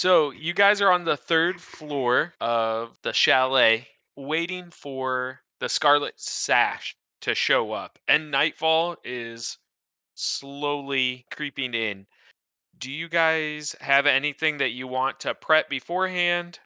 So you guys are on the third floor of the chalet, waiting for the Scarlet Sash to show up, and nightfall is slowly creeping in. Do you guys have anything that you want to prep beforehand?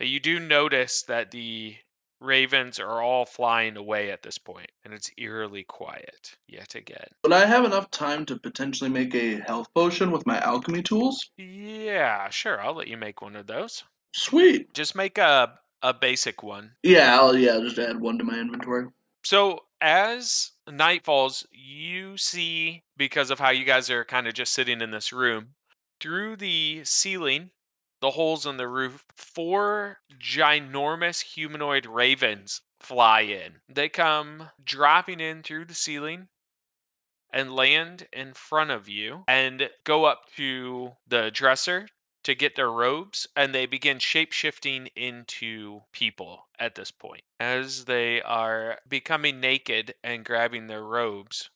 You do notice that the ravens are all flying away at this point, and it's eerily quiet yet again. Would I have enough time to potentially make a health potion with my alchemy tools? Yeah, sure. I'll let you make one of those. Sweet. Just make a a basic one. Yeah, I'll yeah, just add one to my inventory. So as night falls, you see because of how you guys are kind of just sitting in this room, through the ceiling, the holes in the roof, four ginormous humanoid ravens fly in. They come dropping in through the ceiling and land in front of you and go up to the dresser to get their robes and they begin shape-shifting into people at this point as they are becoming naked and grabbing their robes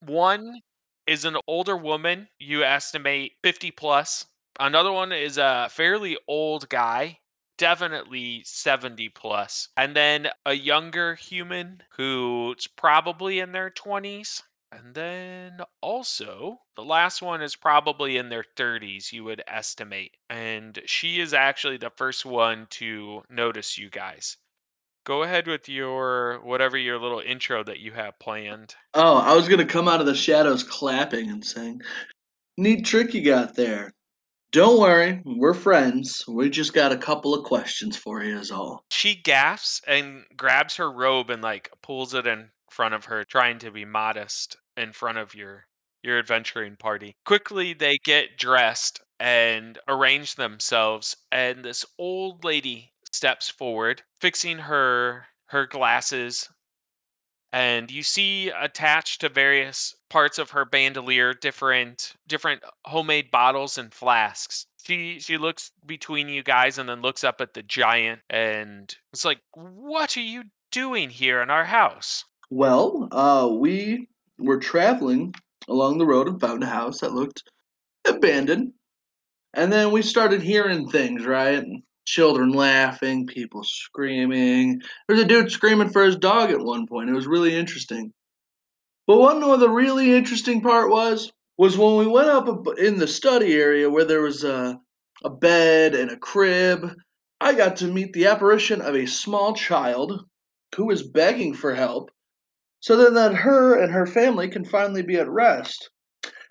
one is an older woman you estimate 50 plus another one is a fairly old guy definitely 70 plus and then a younger human who's probably in their 20s and then also, the last one is probably in their 30s, you would estimate. And she is actually the first one to notice you guys. Go ahead with your whatever your little intro that you have planned. Oh, I was gonna come out of the shadows clapping and saying, Neat trick you got there. Don't worry, we're friends. We just got a couple of questions for you is all. She gasps and grabs her robe and like pulls it in front of her, trying to be modest in front of your your adventuring party. Quickly they get dressed and arrange themselves and this old lady steps forward, fixing her her glasses and you see attached to various parts of her bandolier different different homemade bottles and flasks she she looks between you guys and then looks up at the giant and it's like what are you doing here in our house Well, uh, we were traveling along the road and found a house that looked abandoned. And then we started hearing things, right? Children laughing, people screaming. There's a dude screaming for his dog at one point. It was really interesting. But one of the really interesting part was was when we went up in the study area where there was a a bed and a crib. I got to meet the apparition of a small child who was begging for help so then that her and her family can finally be at rest.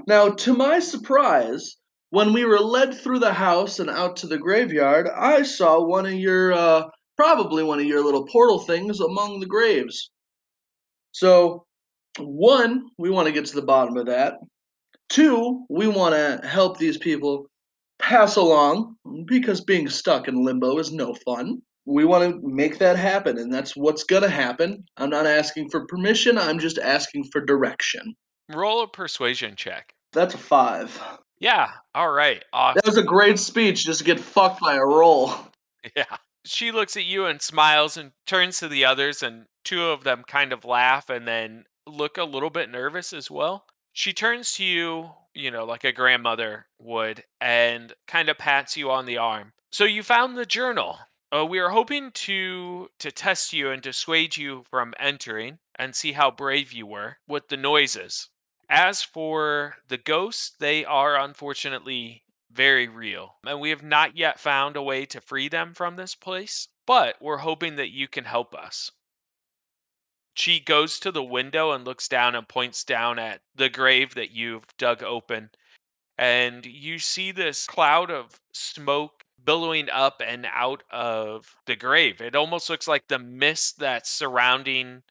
Now, to my surprise, when we were led through the house and out to the graveyard, I saw one of your, uh, probably one of your little portal things among the graves. So, one, we want to get to the bottom of that. Two, we want to help these people pass along because being stuck in limbo is no fun. We want to make that happen, and that's what's going to happen. I'm not asking for permission, I'm just asking for direction. roll a persuasion check That's a five. Yeah all right awesome That was a great speech just to get fucked by a roll. Yeah. She looks at you and smiles and turns to the others, and two of them kind of laugh and then look a little bit nervous as well. She turns to you, you know, like a grandmother would, and kind of pats you on the arm. So you found the journal. Uh, we are hoping to to test you and dissuade you from entering and see how brave you were with the noises. As for the ghosts, they are unfortunately very real. And we have not yet found a way to free them from this place, but we're hoping that you can help us. She goes to the window and looks down and points down at the grave that you've dug open. And you see this cloud of smoke billowing up and out of the grave. It almost looks like the mist that's surrounding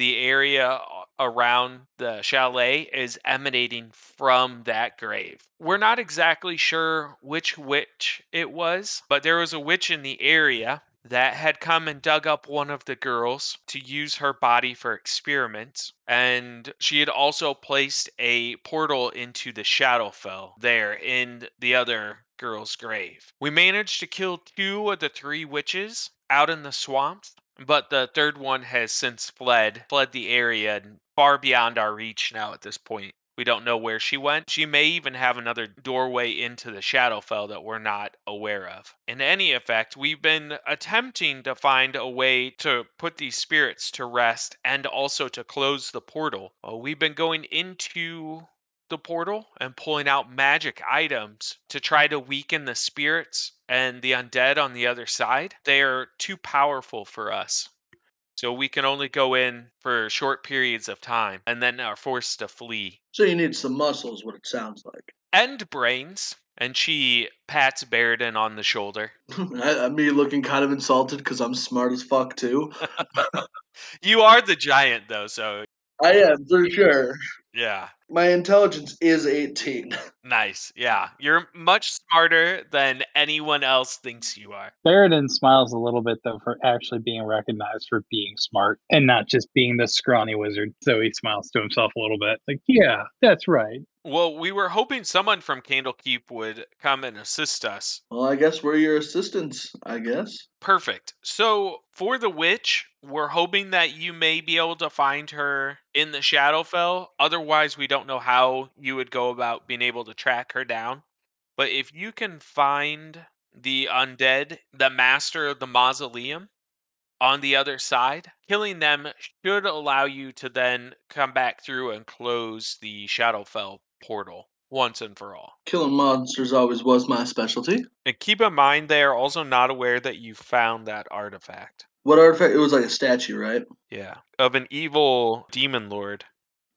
the area uh, around the chalet is emanating from that grave. We're not exactly sure which witch it was, but there was a witch in the area that had come and dug up one of the girls to use her body for experiments. And she had also placed a portal into the Shadowfell there in the other girl's grave. We managed to kill two of the three witches out in the swamps but the third one has since fled fled the area and far beyond our reach now at this point We don't know where she went. She may even have another doorway into the Shadowfell that we're not aware of. In any effect, we've been attempting to find a way to put these spirits to rest and also to close the portal. Uh, we've been going into the portal and pulling out magic items to try to weaken the spirits and the undead on the other side. They are too powerful for us. So we can only go in for short periods of time and then are forced to flee. So you need some muscles, what it sounds like. And brains. And she pats Baradin on the shoulder. Me looking kind of insulted because I'm smart as fuck too. you are the giant though, so I am for sure. Yeah. My intelligence is 18. Nice. Yeah. You're much smarter than anyone else thinks you are. Baradin smiles a little bit though for actually being recognized for being smart and not just being the scrawny wizard. So he smiles to himself a little bit. Like, yeah, that's right. Well, we were hoping someone from Candlekeep would come and assist us. Well, I guess we're your assistants, I guess. Perfect. So, for the witch, we're hoping that you may be able to find her in the Shadowfell. Otherwise, we don't know how you would go about being able to track her down. But if you can find the undead, the master of the mausoleum, on the other side, killing them should allow you to then come back through and close the Shadowfell portal once and for all. Killing monsters always was my specialty. And keep in mind they are also not aware that you found that artifact. What artifact? It was like a statue, right? Yeah. Of an evil demon lord.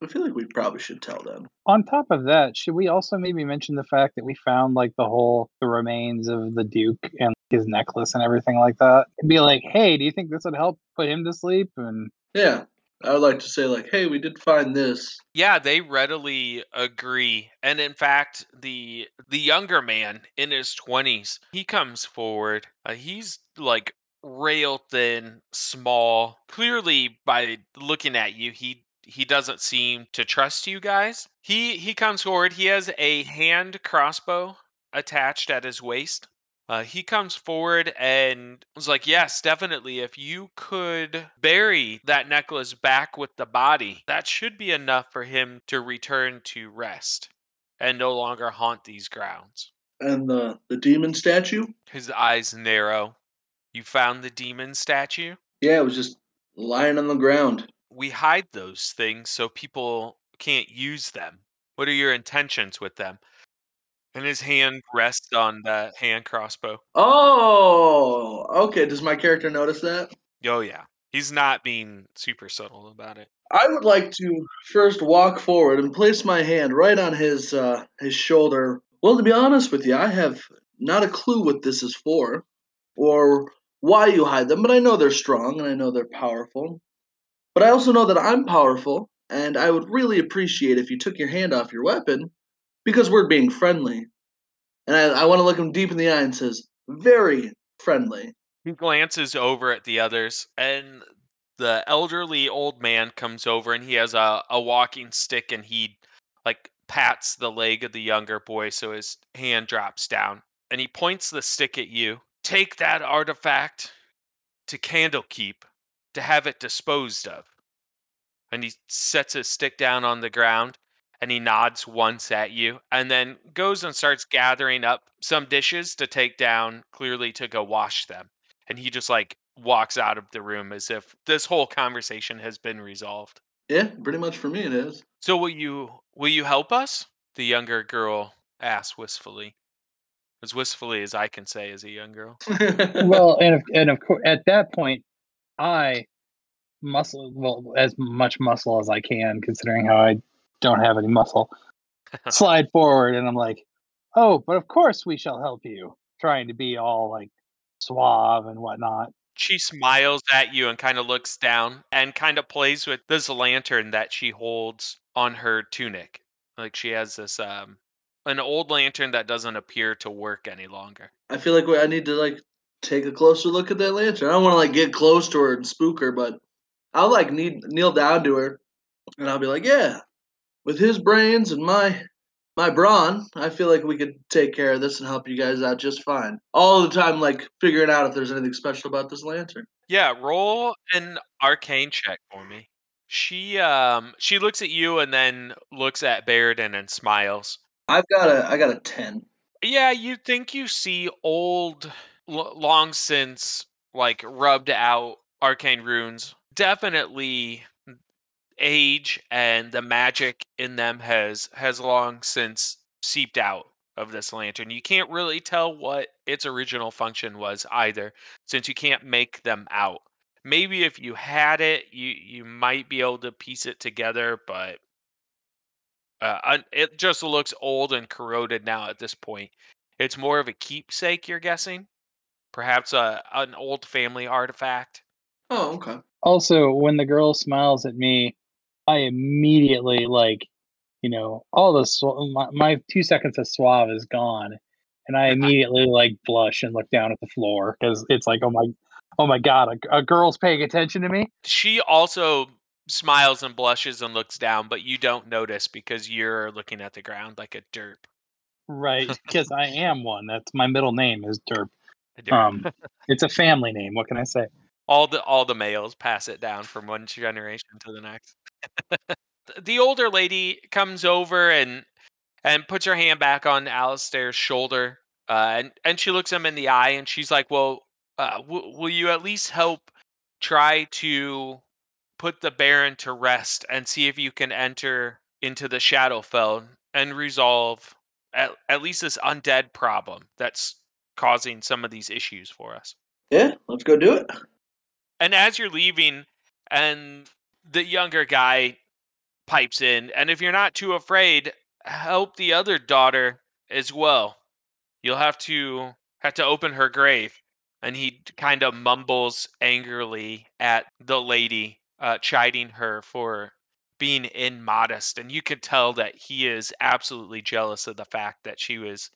I feel like we probably should tell them. On top of that, should we also maybe mention the fact that we found like the whole the remains of the Duke and his necklace and everything like that? And be like, hey, do you think this would help put him to sleep? And Yeah. I would like to say like, hey, we did find this. Yeah, they readily agree. And in fact, the the younger man in his 20s, he comes forward. Uh, he's like rail thin, small. Clearly by looking at you, he he doesn't seem to trust you guys. He he comes forward. He has a hand crossbow attached at his waist. Uh, he comes forward and was like, "Yes, definitely. If you could bury that necklace back with the body, that should be enough for him to return to rest and no longer haunt these grounds." And the the demon statue? His eyes narrow. You found the demon statue? Yeah, it was just lying on the ground. We hide those things so people can't use them. What are your intentions with them? And his hand rests on the hand crossbow. Oh, okay. Does my character notice that? Oh yeah. He's not being super subtle about it. I would like to first walk forward and place my hand right on his uh, his shoulder. Well, to be honest with you, I have not a clue what this is for, or why you hide them. But I know they're strong and I know they're powerful. But I also know that I'm powerful, and I would really appreciate if you took your hand off your weapon, because we're being friendly. And I, I want to look him deep in the eye and says, "Very friendly." He glances over at the others, and the elderly old man comes over and he has a, a walking stick and he like pats the leg of the younger boy so his hand drops down. And he points the stick at you. Take that artifact to Candlekeep to have it disposed of. And he sets his stick down on the ground and he nods once at you and then goes and starts gathering up some dishes to take down, clearly to go wash them. And he just like walks out of the room as if this whole conversation has been resolved. Yeah, pretty much for me it is. So will you will you help us? The younger girl asks wistfully. As wistfully as I can say as a young girl. well, and of, and of course, at that point, I muscle well as much muscle as I can, considering how I don't have any muscle. slide forward, and I'm like, "Oh, but of course we shall help you." Trying to be all like suave and whatnot. She smiles at you and kind of looks down and kind of plays with this lantern that she holds on her tunic. Like she has this um an old lantern that doesn't appear to work any longer. I feel like I need to like take a closer look at that lantern. I don't want to like get close to her and spook her, but I'll like need kneel down to her, and I'll be like, "Yeah, with his brains and my my brawn, I feel like we could take care of this and help you guys out just fine." All the time, like figuring out if there's anything special about this lantern. Yeah, roll an arcane check for me. She um she looks at you and then looks at Baradin and smiles. I've got a I got a ten. Yeah, you think you see old, long since like rubbed out arcane runes. Definitely age and the magic in them has has long since seeped out of this lantern. You can't really tell what its original function was either, since you can't make them out. Maybe if you had it, you you might be able to piece it together, but uh, it just looks old and corroded now at this point. It's more of a keepsake, you're guessing? Perhaps a an old family artifact. Oh, okay. Also, when the girl smiles at me, I immediately like, you know, all the sw- my, my two seconds of suave is gone, and I immediately like blush and look down at the floor because it's like, oh my, oh my god, a, a girl's paying attention to me. She also smiles and blushes and looks down, but you don't notice because you're looking at the ground like a derp. Right, because I am one. That's my middle name is Derp. Um, it's a family name. What can I say? all the all the males pass it down from one generation to the next. the older lady comes over and and puts her hand back on Alistair's shoulder, uh, and and she looks him in the eye, and she's like, "Well, uh, w- will you at least help try to put the Baron to rest and see if you can enter into the Shadowfell and resolve at, at least this undead problem that's causing some of these issues for us?" Yeah, let's go do it. And as you're leaving, and the younger guy pipes in, and if you're not too afraid, help the other daughter as well. You'll have to have to open her grave. And he kind of mumbles angrily at the lady, uh, chiding her for being immodest. And you could tell that he is absolutely jealous of the fact that she was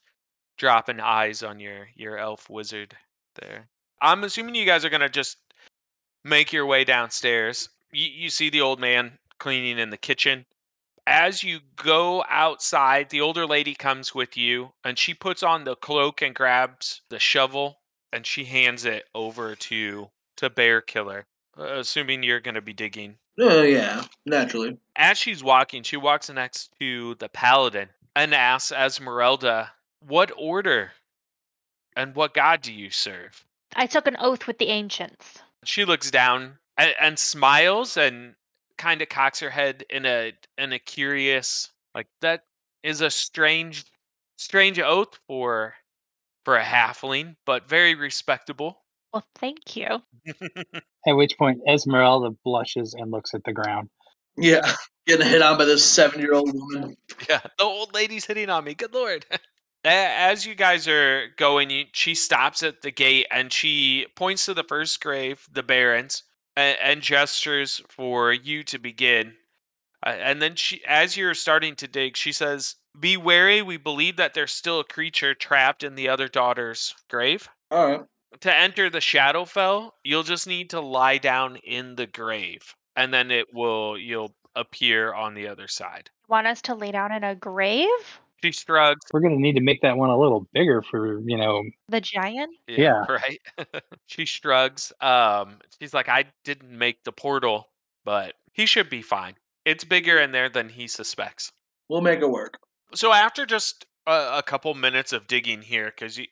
dropping eyes on your your elf wizard there. I'm assuming you guys are gonna just make your way downstairs. You, you see the old man cleaning in the kitchen. As you go outside, the older lady comes with you and she puts on the cloak and grabs the shovel and she hands it over to to Bear Killer, uh, assuming you're going to be digging. Oh yeah, naturally. As she's walking, she walks next to the paladin and asks Esmeralda, "What order and what god do you serve?" I took an oath with the ancients. she looks down and, and smiles and kind of cocks her head in a in a curious like that is a strange strange oath for for a halfling but very respectable Well, thank you. At which point, Esmeralda blushes and looks at the ground. Yeah, getting hit on by this seven-year-old woman. yeah the old lady's hitting on me good lord A- as you guys are going you, she stops at the gate and she points to the first grave the barons and, and gestures for you to begin Uh, and then she, as you're starting to dig, she says, "Be wary. We believe that there's still a creature trapped in the other daughter's grave. All right. To enter the Shadowfell, you'll just need to lie down in the grave, and then it will you'll appear on the other side." Want us to lay down in a grave? She shrugs. We're gonna need to make that one a little bigger for you know. The giant? Yeah. right. she shrugs. Um, she's like, "I didn't make the portal, but he should be fine. It's bigger in there than he suspects." We'll make it work. So after just a, a couple minutes of digging here, because you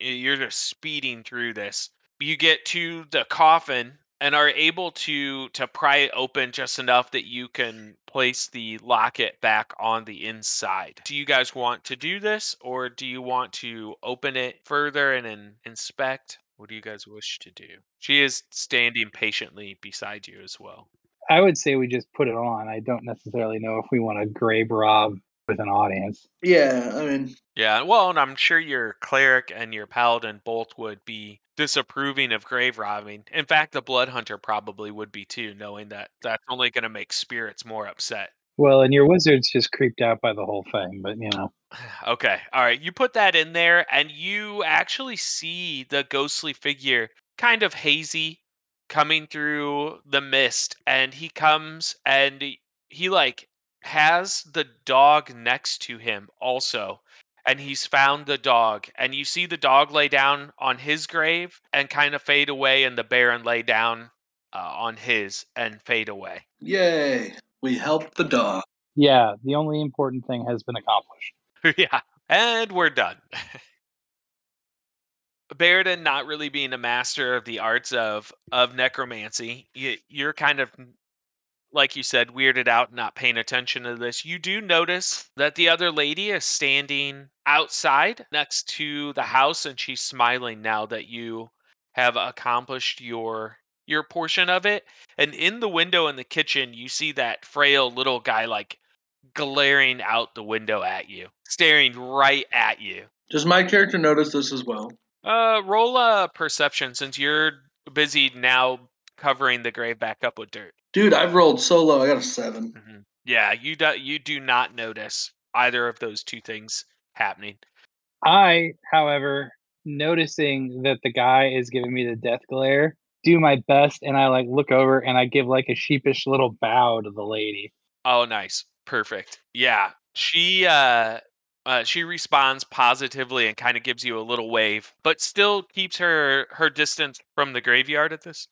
you're just speeding through this, you get to the coffin and are able to to pry it open just enough that you can place the locket back on the inside. Do you guys want to do this, or do you want to open it further and, and inspect? What do you guys wish to do? She is standing patiently beside you as well. I would say we just put it on. I don't necessarily know if we want to grave rob with an audience. Yeah, I mean, Yeah, well, and I'm sure your cleric and your paladin both would be disapproving of grave robbing. In fact, the blood hunter probably would be too, knowing that that's only going to make spirits more upset. Well, and your wizard's just creeped out by the whole thing, but you know. Okay, all right, you put that in there, and you actually see the ghostly figure, kind of hazy, coming through the mist, and he comes and he- he like has the dog next to him also and he's found the dog and you see the dog lay down on his grave and kind of fade away and the baron lay down uh, on his and fade away. Yay! We helped the dog. Yeah, the only important thing has been accomplished. yeah, and we're done. Baradin not really being a master of the arts of of necromancy, you, you're kind of like you said, weirded out, not paying attention to this. You do notice that the other lady is standing outside next to the house, and she's smiling now that you have accomplished your your portion of it. And in the window in the kitchen, you see that frail little guy like glaring out the window at you, staring right at you. Does my character notice this as well? Uh, roll a perception since you're busy now covering the grave back up with dirt. Dude, I've rolled so low. I got a 7 hmm Yeah, you do, you do not notice either of those two things happening. I, however, noticing that the guy is giving me the death glare, do my best and I like look over and I give like a sheepish little bow to the lady. Oh, nice, perfect. Yeah, she uh, uh she responds positively and kind of gives you a little wave, but still keeps her her distance from the graveyard at this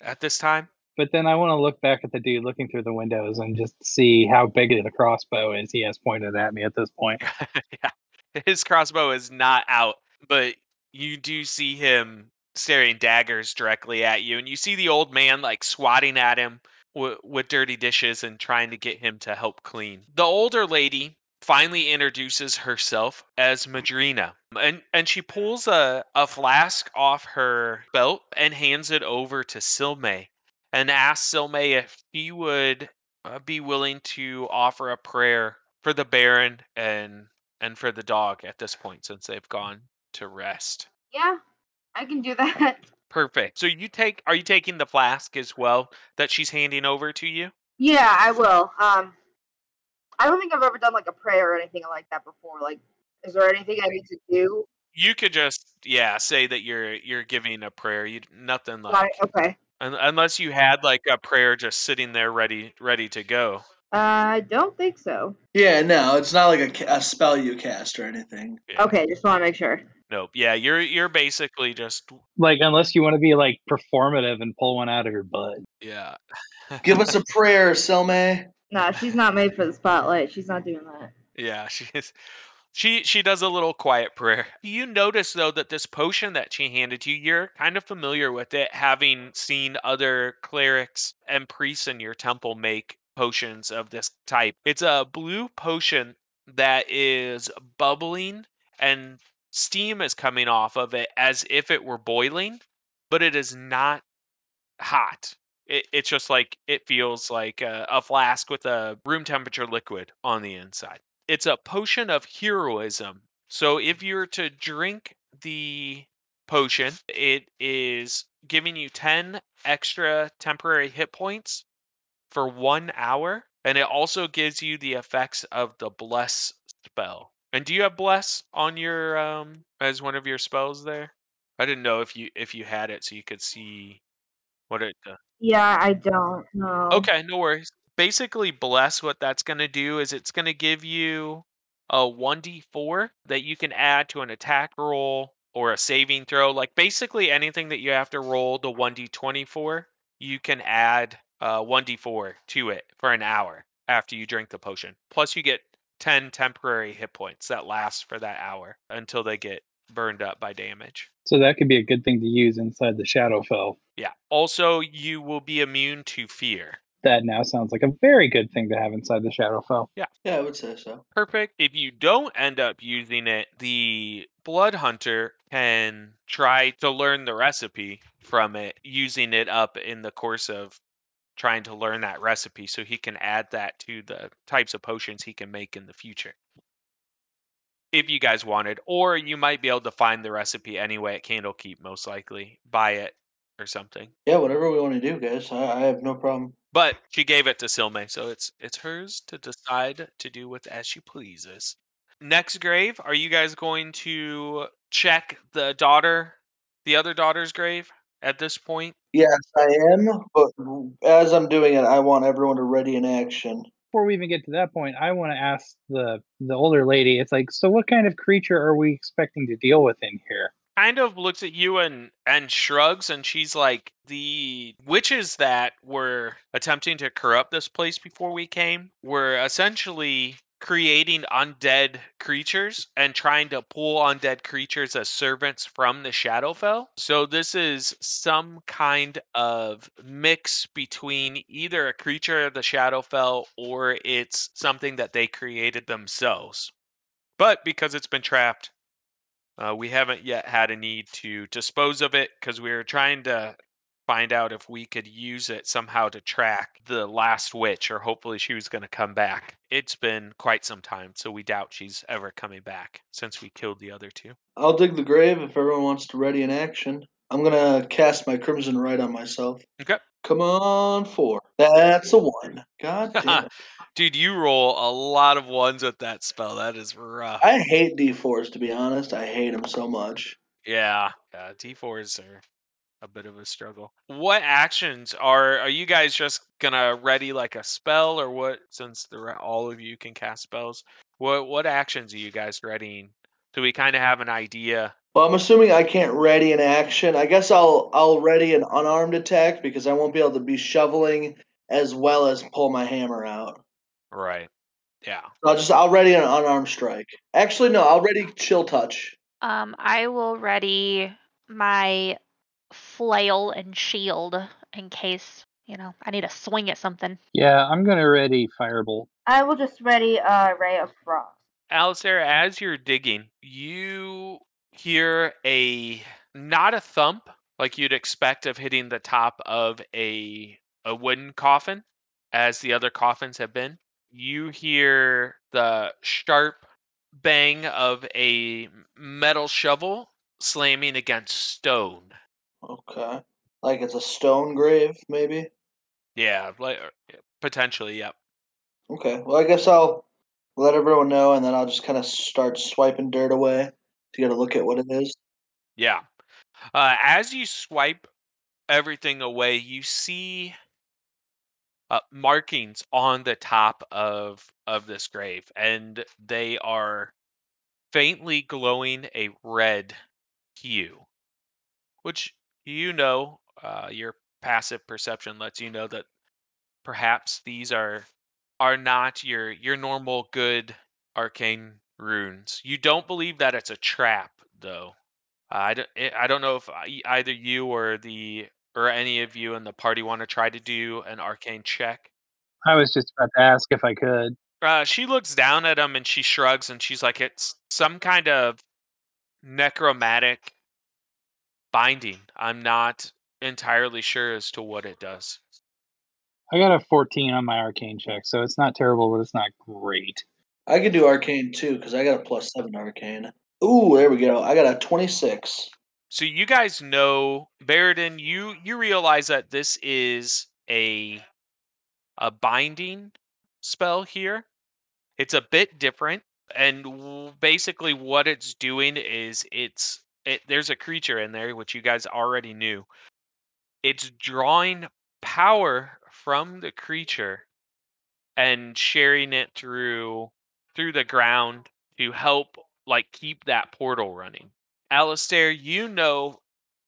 at this time. But then I want to look back at the dude looking through the windows and just see how big the crossbow is he has pointed at me at this point. yeah, his crossbow is not out, but you do see him staring daggers directly at you, and you see the old man like swatting at him with dirty dishes and trying to get him to help clean. The older lady finally introduces herself as Madrina, and and she pulls a a flask off her belt and hands it over to Silme, and asks Silme if he would uh, be willing to offer a prayer for the Baron and and for the dog at this point since they've gone to rest. Yeah, I can do that. Perfect. So you take are you taking the flask as well that she's handing over to you? Yeah, I will. Um, I don't think I've ever done like a prayer or anything like that before. Like, is there anything I need to do? You could just yeah, say that you're you're giving a prayer. You nothing like Right, okay. Un, unless you had like a prayer just sitting there ready ready to go. I don't think so. Yeah, no, it's not like a, ca- a spell you cast or anything. Yeah. Okay, just want to make sure. Nope. Yeah, you're you're basically just Like unless you want to be like performative and pull one out of your butt. yeah. Give us a prayer, Selma. No, she's not made for the spotlight. She's not doing that. Yeah, she is. She she does a little quiet prayer. You notice though that this potion that she handed you, you're kind of familiar with it, having seen other clerics and priests in your temple make potions of this type. It's a blue potion that is bubbling and steam is coming off of it as if it were boiling, but it is not hot. It, it's just like it feels like a, a flask with a room temperature liquid on the inside it's a potion of heroism. So if you're to drink the potion, it is giving you 10 extra temporary hit points for one hour. And it also gives you the effects of the bless spell. And do you have bless on your um as one of your spells there? I didn't know if you if you had it so you could see what it does. Yeah, I don't know. Okay, no worries. Basically, bless what that's going to do is it's going to give you a 1d4 that you can add to an attack roll or a saving throw. Like basically anything that you have to roll the 1d20 for, you can add uh, 1d4 to it for an hour after you drink the potion. Plus, you get 10 temporary hit points that last for that hour until they get burned up by damage. So that could be a good thing to use inside the Shadowfell. Yeah. Also, you will be immune to fear. That now sounds like a very good thing to have inside the Shadowfell. Yeah, Yeah, I would say so. Perfect. If you don't end up using it, the blood hunter can try to learn the recipe from it, using it up in the course of trying to learn that recipe so he can add that to the types of potions he can make in the future. If you guys wanted, or you might be able to find the recipe anyway at Candlekeep, most likely. Buy it or something. Yeah, whatever we want to do, guys. I, I have no problem. But she gave it to Silme, so it's it's hers to decide to do with as she pleases. Next grave, are you guys going to check the daughter, the other daughter's grave at this point? Yes, I am. But as I'm doing it, I want everyone to ready in action. Before we even get to that point, I want to ask the the older lady. It's like, so what kind of creature are we expecting to deal with in here? Kind of looks at you and and shrugs and she's like the witches that were attempting to corrupt this place before we came were essentially creating undead creatures and trying to pull undead creatures as servants from the Shadowfell. So this is some kind of mix between either a creature of the Shadowfell or it's something that they created themselves. But because it's been trapped, uh, we haven't yet had a need to dispose of it because we were trying to find out if we could use it somehow to track the last witch, or hopefully she was going to come back. It's been quite some time, so we doubt she's ever coming back since we killed the other two. I'll dig the grave if everyone wants to ready in action. I'm gonna cast my crimson rite on myself. Okay. Come on, four. That's a one. God damn. it. Dude, you roll a lot of ones with that spell. That is rough. I hate D4s to be honest. I hate them so much. Yeah, yeah. D4s are a bit of a struggle. What actions are are you guys just gonna ready like a spell, or what? Since the all of you can cast spells, what what actions are you guys readying? So we kind of have an idea. Well, I'm assuming I can't ready an action. I guess I'll I'll ready an unarmed attack because I won't be able to be shoveling as well as pull my hammer out. Right. Yeah. I'll just I'll ready an unarmed strike. Actually, no, I'll ready chill touch. Um, I will ready my flail and shield in case you know I need to swing at something. Yeah, I'm gonna ready firebolt. I will just ready a ray of frost. Alistair, as you're digging, you hear a not a thump like you'd expect of hitting the top of a a wooden coffin, as the other coffins have been. You hear the sharp bang of a metal shovel slamming against stone. Okay. Like it's a stone grave, maybe. Yeah, like uh, potentially, yep. Okay. Well, I guess I'll let everyone know, and then I'll just kind of start swiping dirt away to get a look at what it is. Yeah. Uh, as you swipe everything away, you see uh, markings on the top of of this grave, and they are faintly glowing a red hue, which you know uh, your passive perception lets you know that perhaps these are are not your your normal good arcane runes. You don't believe that it's a trap, though. I don't, I don't know if either you or the or any of you in the party want to try to do an arcane check. I was just about to ask if I could. Uh, she looks down at him and she shrugs and she's like, "It's some kind of necromantic binding. I'm not entirely sure as to what it does." I got a 14 on my arcane check, so it's not terrible, but it's not great. I could do arcane too because I got a plus seven arcane. Ooh, there we go. I got a twenty-six. So you guys know Baradin, you you realize that this is a a binding spell here. It's a bit different and basically what it's doing is it's it, there's a creature in there which you guys already knew. It's drawing power from the creature and sharing it through through the ground to help like keep that portal running. Alistair, you know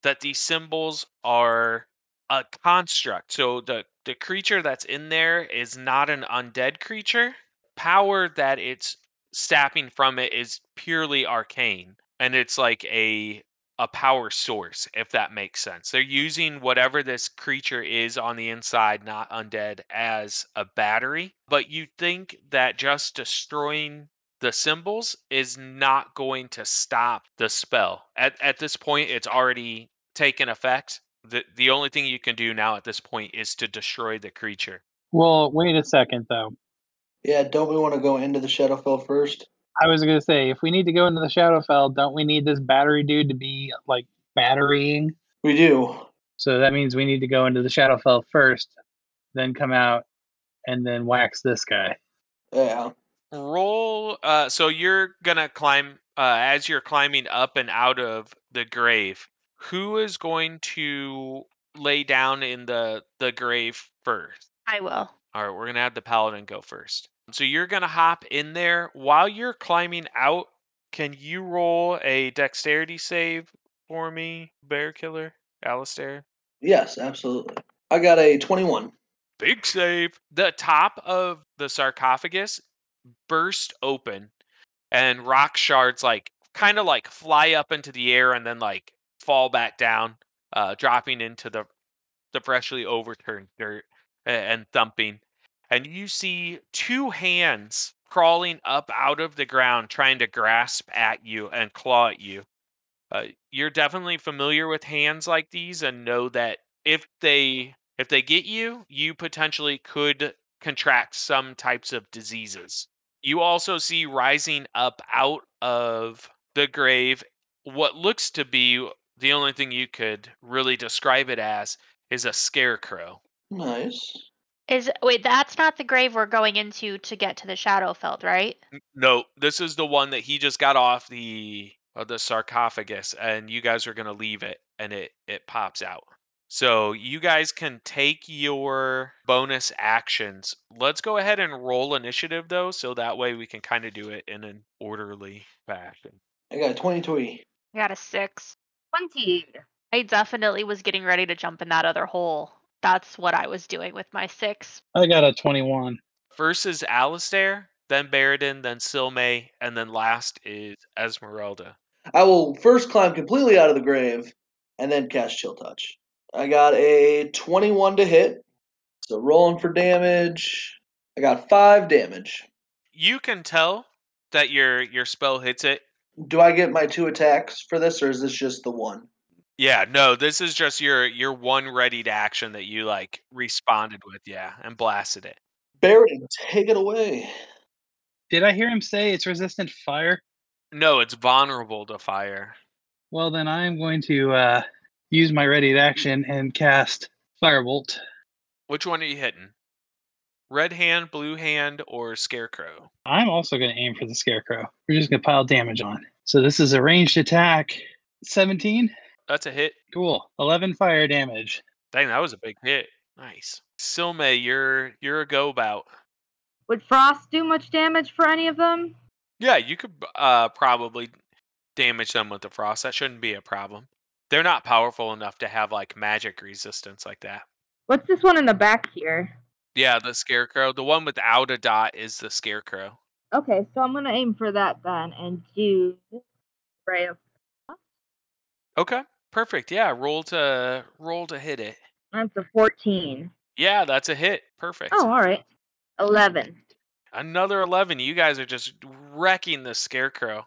that these symbols are a construct. So the the creature that's in there is not an undead creature. Power that it's sapping from it is purely arcane, and it's like a a power source, if that makes sense. They're using whatever this creature is on the inside, not undead, as a battery. But you think that just destroying the symbols is not going to stop the spell. At at this point, it's already taken effect. The the only thing you can do now at this point is to destroy the creature. Well, wait a second though. Yeah, don't we want to go into the Shadowfell first? I was gonna say if we need to go into the Shadowfell, don't we need this battery dude to be like batterying? We do. So that means we need to go into the Shadowfell first, then come out, and then wax this guy. Yeah. Roll. Uh, so you're gonna climb uh, as you're climbing up and out of the grave. Who is going to lay down in the the grave first? I will. All right, we're gonna have the paladin go first. So you're gonna hop in there while you're climbing out. Can you roll a dexterity save for me, Bear Killer, Alistair? Yes, absolutely. I got a 21. Big save. The top of the sarcophagus burst open, and rock shards like kind of like fly up into the air and then like fall back down, uh, dropping into the the freshly overturned dirt and thumping. And you see two hands crawling up out of the ground, trying to grasp at you and claw at you. Uh, you're definitely familiar with hands like these and know that if they if they get you, you potentially could contract some types of diseases. You also see rising up out of the grave what looks to be the only thing you could really describe it as is a scarecrow. Nice. Is wait, that's not the grave we're going into to get to the Shadowfell, right? No, this is the one that he just got off the uh, the sarcophagus, and you guys are gonna leave it, and it it pops out. So you guys can take your bonus actions. Let's go ahead and roll initiative though, so that way we can kind of do it in an orderly fashion. I got a 23. I got a six. 20. I definitely was getting ready to jump in that other hole. That's what I was doing with my six. I got a 21. First is Alistair, then Baradin, then Silme, and then last is Esmeralda. I will first climb completely out of the grave and then cast Chill Touch. I got a 21 to hit. So rolling for damage. I got 5 damage. You can tell that your your spell hits it Do I get my two attacks for this or is this just the one? Yeah, no, this is just your your one ready to action that you like responded with, yeah, and blasted it. Baron, take it away. Did I hear him say it's resistant to fire? No, it's vulnerable to fire. Well, then I'm going to uh, use my ready to action and cast Firebolt. Which one are you hitting? Red hand, blue hand, or scarecrow? I'm also going to aim for the Scarecrow. We're just going to pile damage on. So this is a ranged attack. 17. That's a hit. Cool. 11 fire damage. Dang, that was a big hit. Nice. Silme, you're you're a go bout. Would frost do much damage for any of them? Yeah, you could uh probably damage them with the frost. That shouldn't be a problem. They're not powerful enough to have like magic resistance like that. What's this one in the back here? Yeah, the scarecrow. The one without a dot is the scarecrow. Okay, so I'm gonna aim for that then and do spray of Okay, perfect. Yeah, roll to roll to hit it. that's a 14. Yeah, that's a hit. Perfect. Oh, all right. 11. Another 11. You guys are just wrecking the scarecrow.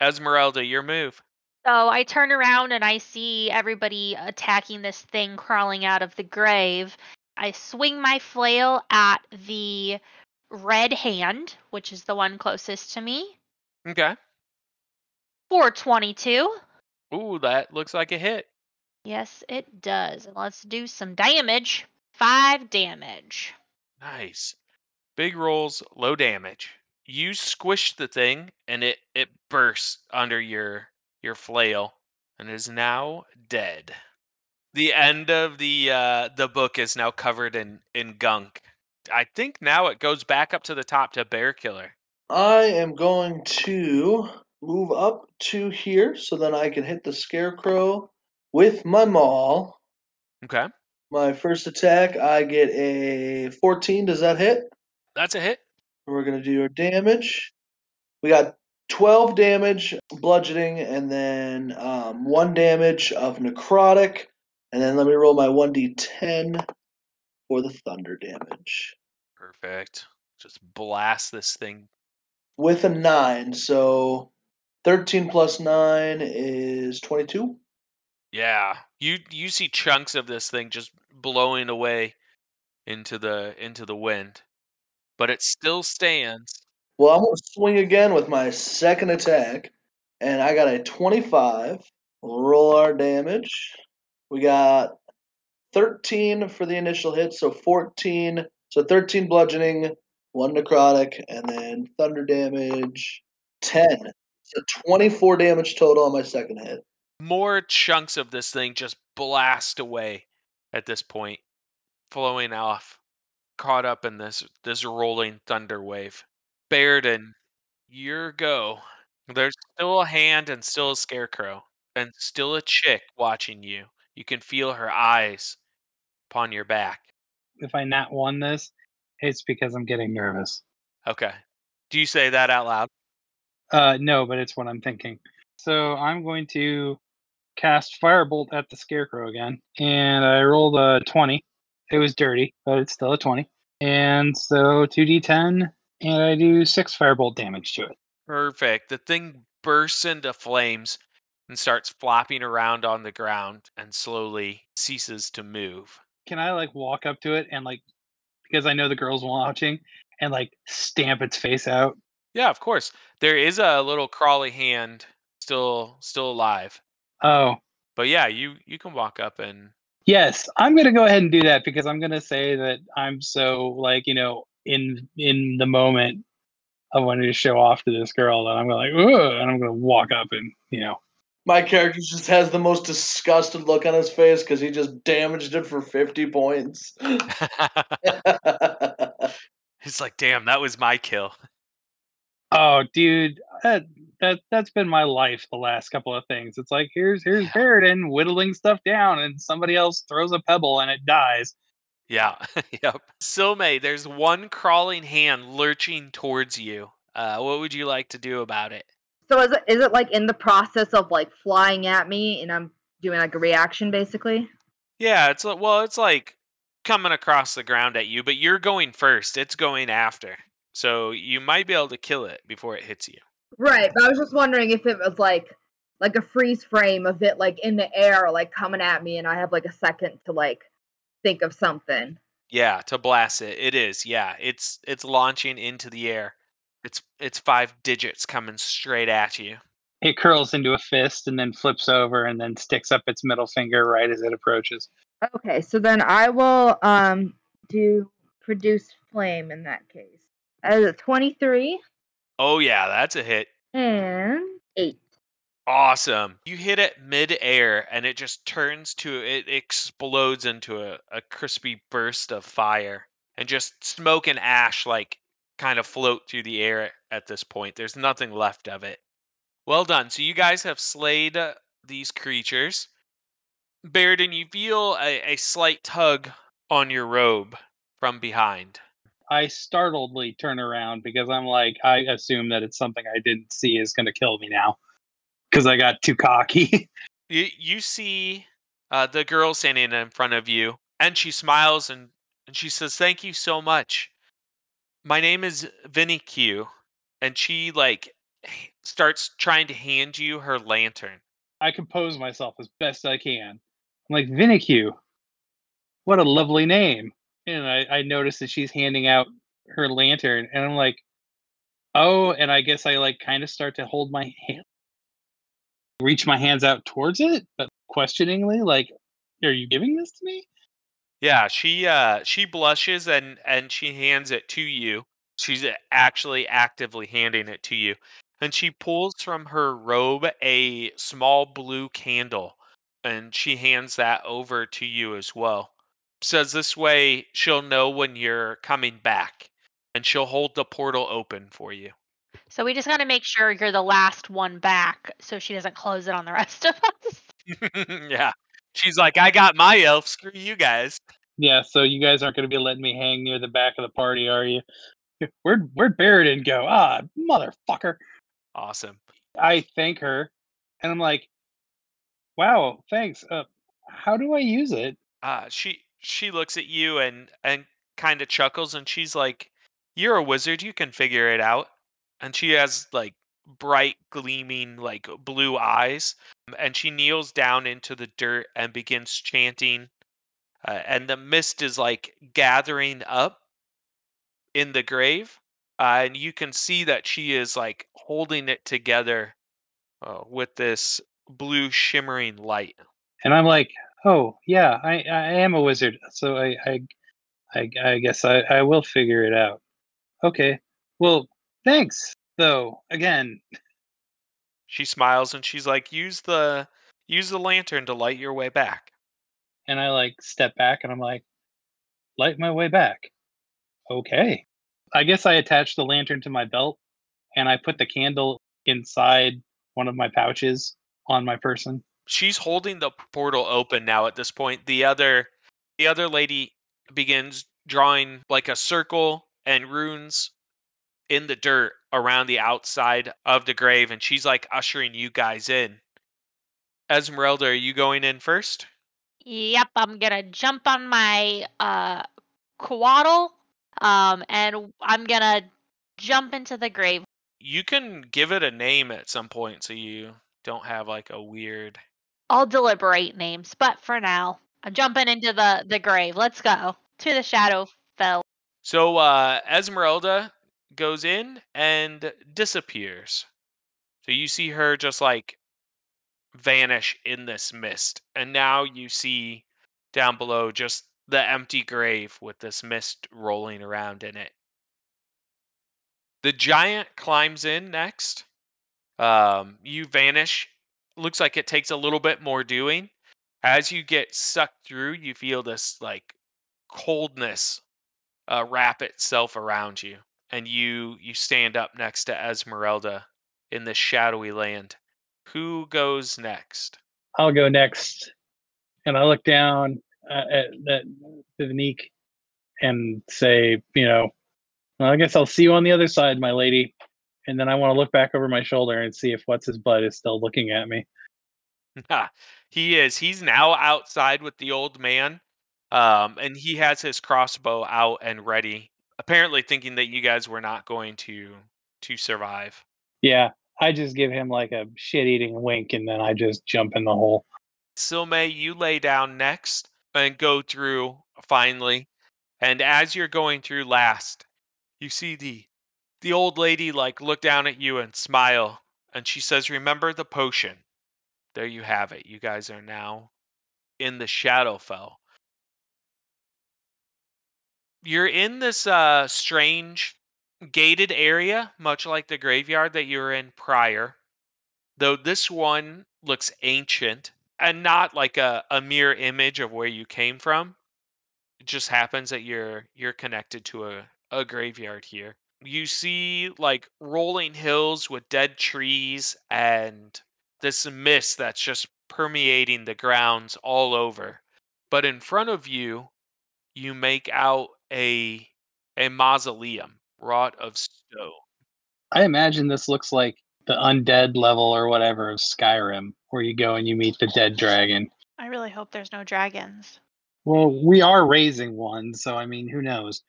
Esmeralda, your move. So I turn around and I see everybody attacking this thing crawling out of the grave. I swing my flail at the red hand, which is the one closest to me, Okay. for 22. Ooh, that looks like a hit. Yes, it does. And let's do some damage. Five damage. Nice. Big rolls, low damage. You squish the thing and it it bursts under your your flail and is now dead. The end of the uh the book is now covered in in gunk. I think now it goes back up to the top to Bear Killer. I am going to move up to here so then I can hit the scarecrow with my maul. Okay. My first attack, I get a 14. Does that hit? That's a hit. We're going to do our damage. We got 12 damage, bludgeoning, and then um, 1 damage of necrotic. And then let me roll my 1d10 for the thunder damage. Perfect. Just blast this thing. With a 9, so 13 plus 9 is 22. Yeah. You you see chunks of this thing just blowing away into the into the wind. But it still stands. Well, I'm going to swing again with my second attack, and I got a 25. We'll roll our damage. We got 13 for the initial hit, so 14. So 13 bludgeoning, 1 necrotic, and then thunder damage 10. So 24 damage total on my second hit. More chunks of this thing just blast away at this point, flowing off, caught up in this this rolling thunder wave. Baradin, your go. There's still a hand and still a scarecrow. and still a chick watching you. You can feel her eyes upon your back. If I not won this, it's because I'm getting nervous. Okay. Do you say that out loud? Uh, no, but it's what I'm thinking. So I'm going to cast Firebolt at the Scarecrow again, and I rolled a 20. It was dirty, but it's still a 20. And so 2d10, and I do six Firebolt damage to it. Perfect. The thing bursts into flames and starts flopping around on the ground and slowly ceases to move. Can I like walk up to it and like, because I know the girl's watching, and like stamp its face out? Yeah, of course. There is a little crawly hand still still alive. Oh, But yeah, you you can walk up and Yes, I'm gonna go ahead and do that because I'm gonna say that I'm so like you know in in the moment I wanted to show off to this girl that I'm gonna like Ugh, and I'm gonna walk up and you know My character just has the most disgusted look on his face because he just damaged it for 50 points. It's like, damn, that was my kill. Oh dude that that that's been my life the last couple of things. It's like here's here's Yeah. Whittling stuff down and somebody else throws a pebble and it dies. Yeah, yep. Silme, there's one crawling hand lurching towards you. Uh, what would you like to do about it? So is it is it like in the process of like flying at me and I'm doing like a reaction basically? Yeah, it's li- well, it's like coming across the ground at you, but you're going first. It's going after. So you might be able to kill it before it hits you. Right, but I was just wondering if it was like like a freeze frame of it like in the air like coming at me and I have like a second to like think of something. Yeah, to blast it. It is. Yeah, it's it's launching into the air. It's it's five digits coming straight at you. It curls into a fist and then flips over and then sticks up its middle finger right as it approaches. Okay, so then I will um do produce flame in that case. As a 23 Oh yeah, that's a hit. and 8. Awesome. You hit it mid-air and it just turns to it explodes into a, a crispy burst of fire. And just smoke and ash like kind of float through the air at this point. There's nothing left of it. Well done. So you guys have slayed uh, these creatures. Baradin, you feel a, a slight tug on your robe from behind. I startledly turn around because I'm like, I assume that it's something I didn't see is going to kill me now because I got too cocky. You, you see uh, the girl standing in front of you, and she smiles and, and she says, Thank you so much. My name is Vinny Q. And she, like, starts trying to hand you her lantern. I compose myself as best I can. I'm like, Vinicue, what a lovely name. And I, I notice that she's handing out her lantern, and I'm like, oh, and I guess I like kind of start to hold my hand, reach my hands out towards it, but questioningly, like, are you giving this to me? Yeah, she uh she blushes and and she hands it to you. She's actually actively handing it to you. And she pulls from her robe a small blue candle and she hands that over to you as well. Says this way she'll know when you're coming back and she'll hold the portal open for you. So we just got to make sure you're the last one back so she doesn't close it on the rest of us. yeah. She's like, I got my elf, screw you guys. Yeah, so you guys aren't going to be letting me hang near the back of the party, are you? Where'd, where'd Barrett go? Ah, motherfucker. Awesome. I thank her, and I'm like, "Wow, thanks. Uh, how do I use it?" uh, she she looks at you and and kind of chuckles and she's like you're a wizard you can figure it out. And she has like bright gleaming like blue eyes um, and she kneels down into the dirt and begins chanting uh, and the mist is like gathering up in the grave uh, and you can see that she is like holding it together uh, with this blue shimmering light. And I'm like, "Oh, yeah, I, I am a wizard, so I I I, I guess I, I will figure it out." Okay. Well, thanks, though. Again, She smiles and she's like, "Use the use the lantern to light your way back." and I like step back, and I'm like, "Light my way back." Okay. I guess I attach the lantern to my belt, and I put the candle inside one of my pouches on my person. She's holding the portal open now at this point. The other the other lady begins drawing like a circle and runes in the dirt around the outside of the grave and she's like ushering you guys in. Esmeralda, are you going in first? Yep, I'm gonna jump on my uh quaddle, um, and I'm gonna jump into the grave. You can give it a name at some point so you don't have like a weird I'll deliberate names, but for now, I'm jumping into the the grave. Let's go to the shadow fell. So uh Esmeralda goes in and disappears. So you see her just like vanish in this mist. And now you see down below just the empty grave with this mist rolling around in it. The giant climbs in next. Um, you vanish. Looks like it takes a little bit more doing. As you get sucked through, you feel this like coldness uh, wrap itself around you, and you you stand up next to Esmeralda in this shadowy land. Who goes next? I'll go next, and I look down uh, at that Vivinique and say, you know, well, I guess I'll see you on the other side, my lady. And then I want to look back over my shoulder and see if what's his butt is still looking at me. he is. He's now outside with the old man, um, and he has his crossbow out and ready. Apparently, thinking that you guys were not going to to survive. Yeah, I just give him like a shit eating wink and then I just jump in the hole. Silme, you lay down next and go through finally. And as you're going through last, you see the the old lady like look down at you and smile and she says, "Remember the potion." There you have it. You guys are now in the Shadowfell. You're in this uh strange gated area, much like the graveyard that you were in prior. Though this one looks ancient and not like a, a mere image of where you came from. It just happens that you're you're connected to a, a graveyard here. You see like rolling hills with dead trees and this mist that's just permeating the grounds all over. But in front of you, you make out a a mausoleum wrought of stone. I imagine this looks like the undead level or whatever of Skyrim, where you go and you meet the dead dragon. I really hope there's no dragons. Well, we are raising one, so I mean, who knows?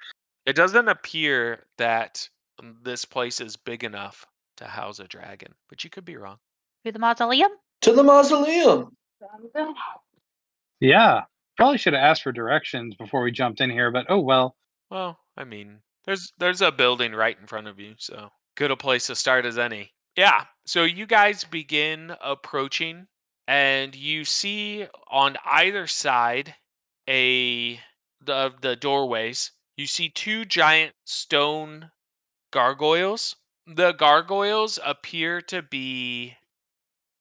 It doesn't appear that this place is big enough to house a dragon, but you could be wrong. To the mausoleum? To the mausoleum. Yeah, probably should have asked for directions before we jumped in here, but oh well. Well, I mean, there's there's a building right in front of you, so good a place to start as any. Yeah. So you guys begin approaching and you see on either side a the of the doorways, you see two giant stone gargoyles. The gargoyles appear to be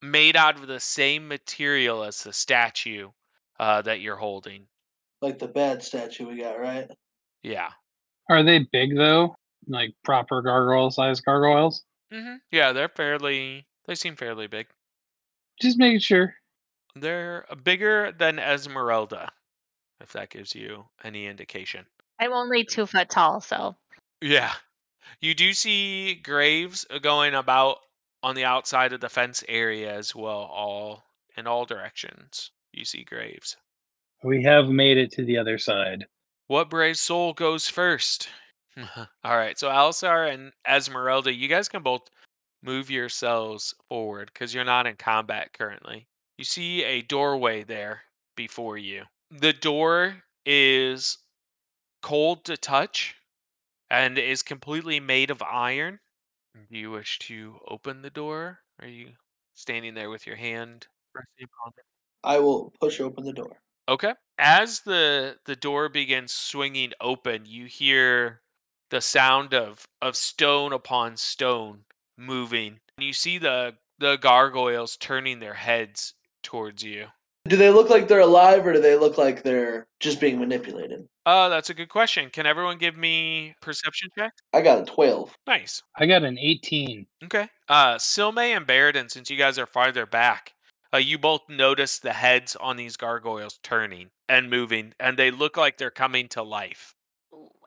made out of the same material as the statue uh, that you're holding. Like the bad statue we got, right? Yeah. Are they big though? Like proper gargoyle sized gargoyles? Mm-hmm. Yeah, they're fairly. They seem fairly big. Just making sure. They're bigger than Esmeralda, if that gives you any indication. I'm only two foot tall, so Yeah. You do see graves uh, going about on the outside of the fence area as well, all in all directions. You see graves. We have made it to the other side. What brave soul goes first? all right, so Alistair and Esmeralda, you guys can both move yourselves forward because you're not in combat currently. You see a doorway there before you. The door is cold to touch and is completely made of iron. Do you wish to open the door? Are you standing there with your hand resting upon it? I will push open the door. Okay. As the the door begins swinging open, you hear the sound of of stone upon stone moving. And you see the the gargoyles turning their heads towards you. Do they look like they're alive or do they look like they're just being manipulated? Uh, that's a good question. Can everyone give me perception check? I got a 12. Nice. I got an 18. Okay. Uh, Silme and Baradin, since you guys are farther back, Uh, you both notice the heads on these gargoyles turning and moving, and they look like they're coming to life.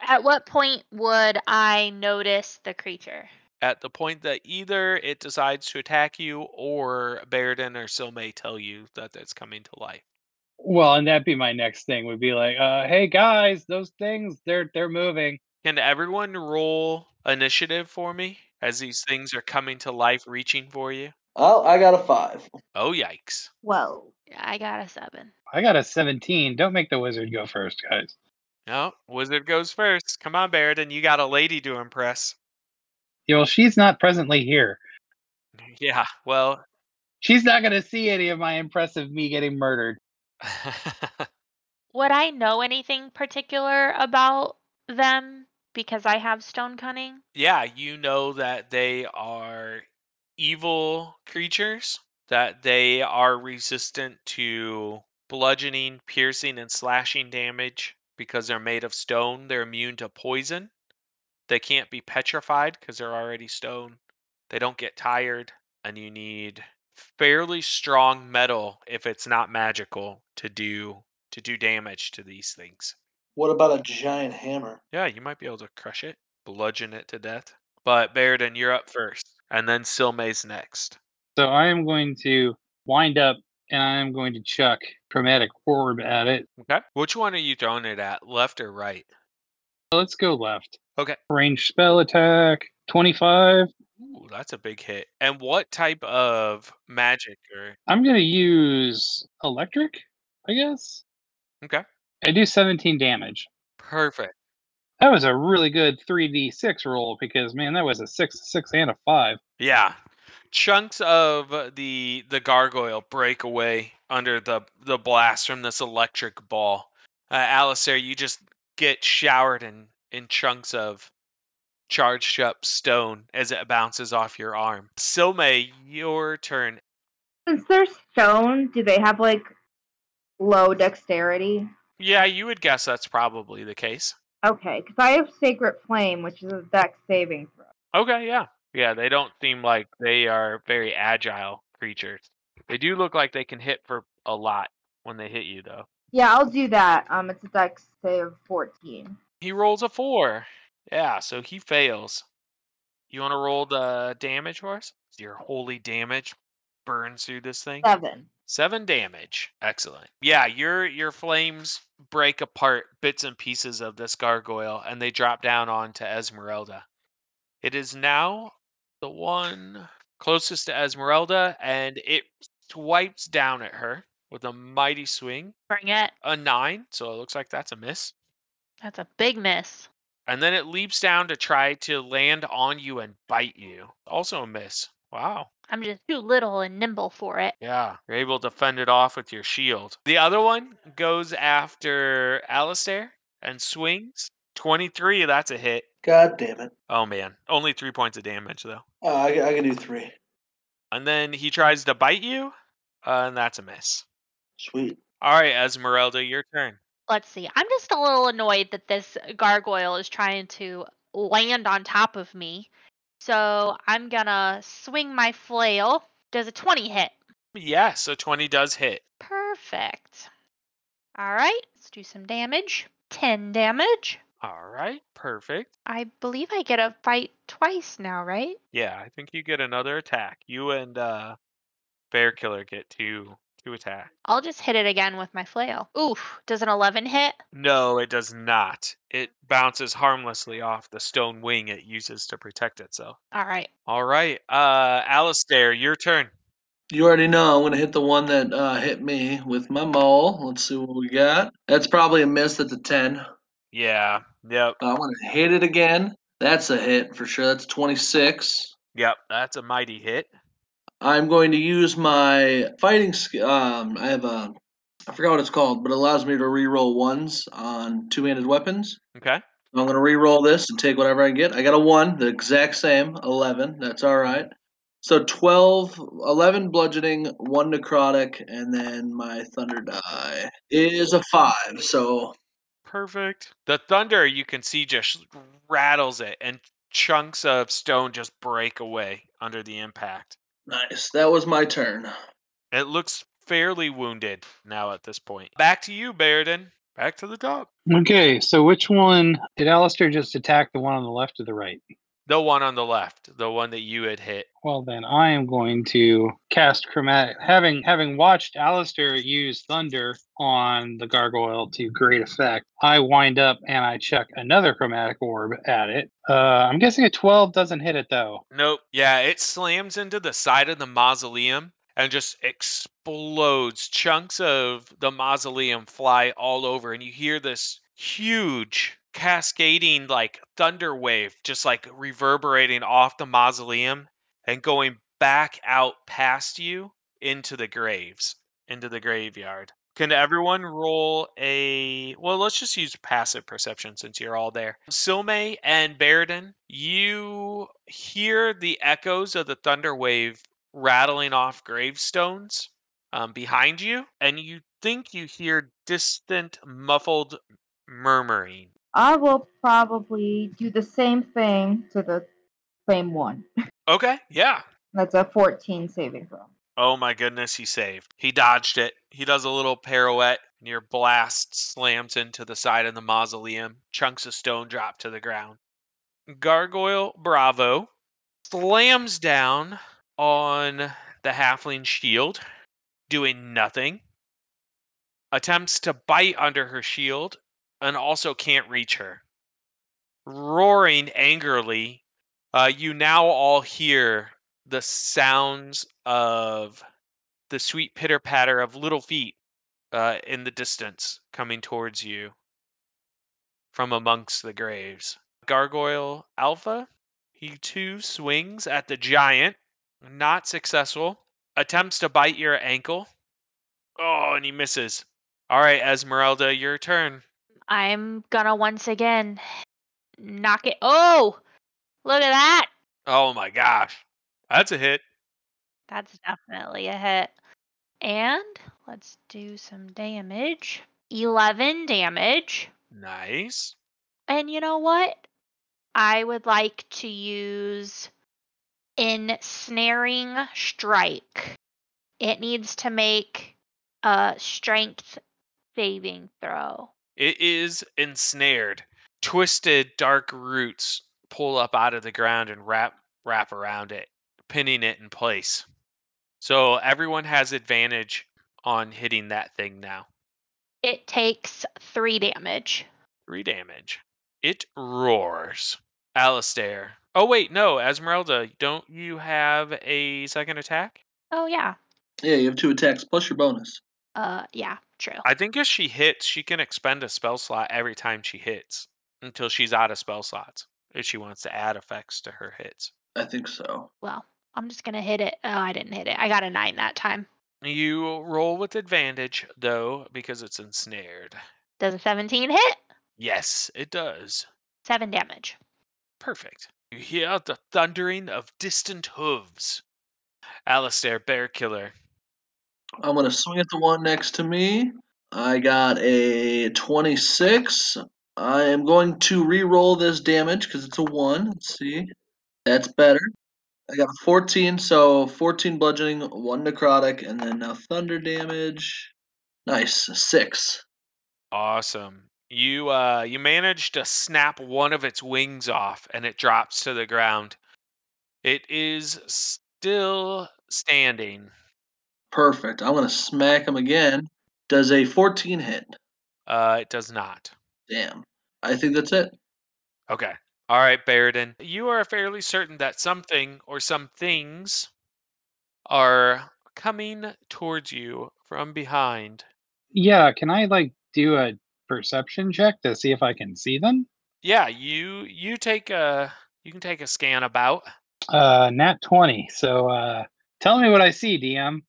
At what point would I notice the creature? At the point that either it decides to attack you or Baradin or Silmay tell you that it's coming to life. Well, and that'd be my next thing. Would be like, uh, hey guys, those things, they're they're moving. Can everyone roll initiative for me as these things are coming to life, reaching for you? Oh, I got a five. Oh, yikes. Whoa. I got a seven. I got a 17. Don't make the wizard go first, guys. No, wizard goes first. Come on, Baradin. You got a lady to impress. Yeah, well, she's not presently here. Yeah, well, She's not going to see any of my impressive me getting murdered. Would I know anything particular about them because I have stone cunning? yeah, you know that they are evil creatures, that they are resistant to bludgeoning, piercing, and slashing damage because they're made of stone. They're immune to poison. They can't be petrified because they're already stone. They don't get tired, and you need fairly strong metal if it's not magical to do to do damage to these things. What about a giant hammer? Yeah, you might be able to crush it, bludgeon it to death. But Baradin, you're up first, and then Silmay's next. So I am going to wind up and I am going to chuck chromatic orb at it. Okay. Which one are you throwing it at, left or right? Let's go left. Okay. Range spell attack 25. Ooh, that's a big hit. And what type of magic or I'm going to use electric, I guess. Okay. I do 17 damage. perfect. That was a really good 3d6 roll because man, that was a 6 6 and a 5. Yeah. Chunks of the the gargoyle break away under the the blast from this electric ball. Uh, Alistair, you just get showered in in chunks of charged up stone as it bounces off your arm. Silmay, your turn. Since they're stone, do they have like low dexterity? Yeah, you would guess that's probably the case. Okay, because I have Sacred Flame, which is a dex saving throw. Okay, yeah. Yeah, they don't seem like they are very agile creatures. They do look like they can hit for a lot when they hit you, though. Yeah, I'll do that. Um, it's a dex save 14. He rolls a four. Yeah, so he fails. You want to roll the damage for us? Your holy damage burns through this thing. Seven. Seven damage. Excellent. Yeah, your your flames break apart bits and pieces of this gargoyle and they drop down onto Esmeralda. It is now the one closest to Esmeralda and it swipes down at her with a mighty swing. Bring it. A nine, so it looks like that's a miss. That's a big miss. And then it leaps down to try to land on you and bite you. Also a miss. Wow. I'm just too little and nimble for it. Yeah, you're able to fend it off with your shield. The other one goes after Alistair and swings. 23, that's a hit. God damn it. Oh man, only three points of damage though. Uh, I, I can do three. And then he tries to bite you, uh, and that's a miss. Sweet. All right, Esmeralda, your turn. Let's see. I'm just a little annoyed that this gargoyle is trying to land on top of me. So I'm gonna swing my flail. Does a 20 hit? Yeah, so 20 does hit. Perfect. All right, let's do some damage. 10 damage. All right, perfect. I believe I get a fight twice now, right? Yeah, I think you get another attack. You and uh, Bear Killer get two two attack. I'll just hit it again with my flail. Oof, does an 11 hit? No, it does not. It bounces harmlessly off the stone wing it uses to protect itself. All right. All right, uh, Alistair, your turn. You already know I'm gonna hit the one that uh, hit me with my maul. Let's see what we got. That's probably a miss. at the ten. Yeah, yep, I'm gonna hit it again. That's a hit for sure. That's 26. yep. That's a mighty hit. I'm going to use my fighting skill. Um, I have a, I forgot what it's called, but it allows me to re-roll ones on two-handed weapons. Okay. I'm going to re-roll this and take whatever I get. I got a one, the exact same, 11. That's all right. So 12, 11 bludgeoning, one necrotic, and then my thunder die is a five. So Perfect. The thunder you can see just rattles it, and chunks of stone just break away under the impact. Nice. That was my turn. It looks fairly wounded now at this point. Back to you, Baradin. Back to the top. Okay, so which one did Alistair just attack? The one on the left or the right? The one on the left, the one that you had hit. Well, then I am going to cast chromatic. Having having watched Alistair use thunder on the gargoyle to great effect, I wind up and I chuck another chromatic orb at it. Uh, I'm guessing a 12 doesn't hit it though. Nope. Yeah, it slams into the side of the mausoleum and just explodes. Chunks of the mausoleum fly all over, and you hear this huge cascading like thunder wave just like reverberating off the mausoleum and going back out past you into the graves, into the graveyard. Can everyone roll a well, let's just use passive perception since you're all there. Silme and Baradin, you hear the echoes of the thunder wave rattling off gravestones um, behind you, and you think you hear distant, muffled murmuring. I will probably do the same thing to the same one. Okay, yeah. That's a 14 saving throw. Oh my goodness, he saved. He dodged it. He does a little pirouette, and your blast slams into the side of the mausoleum. Chunks of stone drop to the ground. Gargoyle Bravo slams down on the halfling shield, doing nothing. Attempts to bite under her shield and also can't reach her. Roaring angrily, uh, you now all hear the sounds of the sweet pitter patter of little feet uh, in the distance coming towards you from amongst the graves. Gargoyle Alpha, he too swings at the giant, not successful. Attempts to bite your ankle. Oh, and he misses. All right, Esmeralda, your turn. I'm gonna once again knock it. Oh, look at that. Oh my gosh. That's a hit. That's definitely a hit. And let's do some damage. 11 damage. Nice. And you know what? I would like to use ensnaring strike. It needs to make a strength saving throw. It is ensnared. Twisted dark roots pull up out of the ground and wrap wrap around it, pinning it in place. So everyone has advantage on hitting that thing now. It takes three damage. Three damage. It roars. Alistair. Oh wait, no, Esmeralda, don't you have a second attack? Oh yeah. Yeah, you have two attacks plus your bonus. Uh yeah, true. I think if she hits, she can expend a spell slot every time she hits until she's out of spell slots. If she wants to add effects to her hits. I think so. Well, I'm just gonna hit it. Oh, I didn't hit it. I got a nine that time. You roll with advantage though, because it's ensnared. Does a 17 hit? Yes, it does. Seven damage. Perfect. You hear the thundering of distant hooves. Alistair, bear killer. I'm gonna swing at the one next to me. I got a 26. I am going to re-roll this damage because it's a one. Let's see. That's better. I got 14, so 14 bludgeoning, one necrotic, and then now thunder damage. Nice, six. Awesome. You uh you managed to snap one of its wings off and it drops to the ground. It is still standing. Perfect. I'm gonna smack him again. Does a 14 hit? Uh it does not. Damn. I think that's it. Okay. All right, Baradin. You are fairly certain that something or some things are coming towards you from behind. Yeah, can I like do a perception check to see if I can see them? Yeah, you you take a you can take a scan about. Uh, nat 20. So uh, tell me what I see, DM.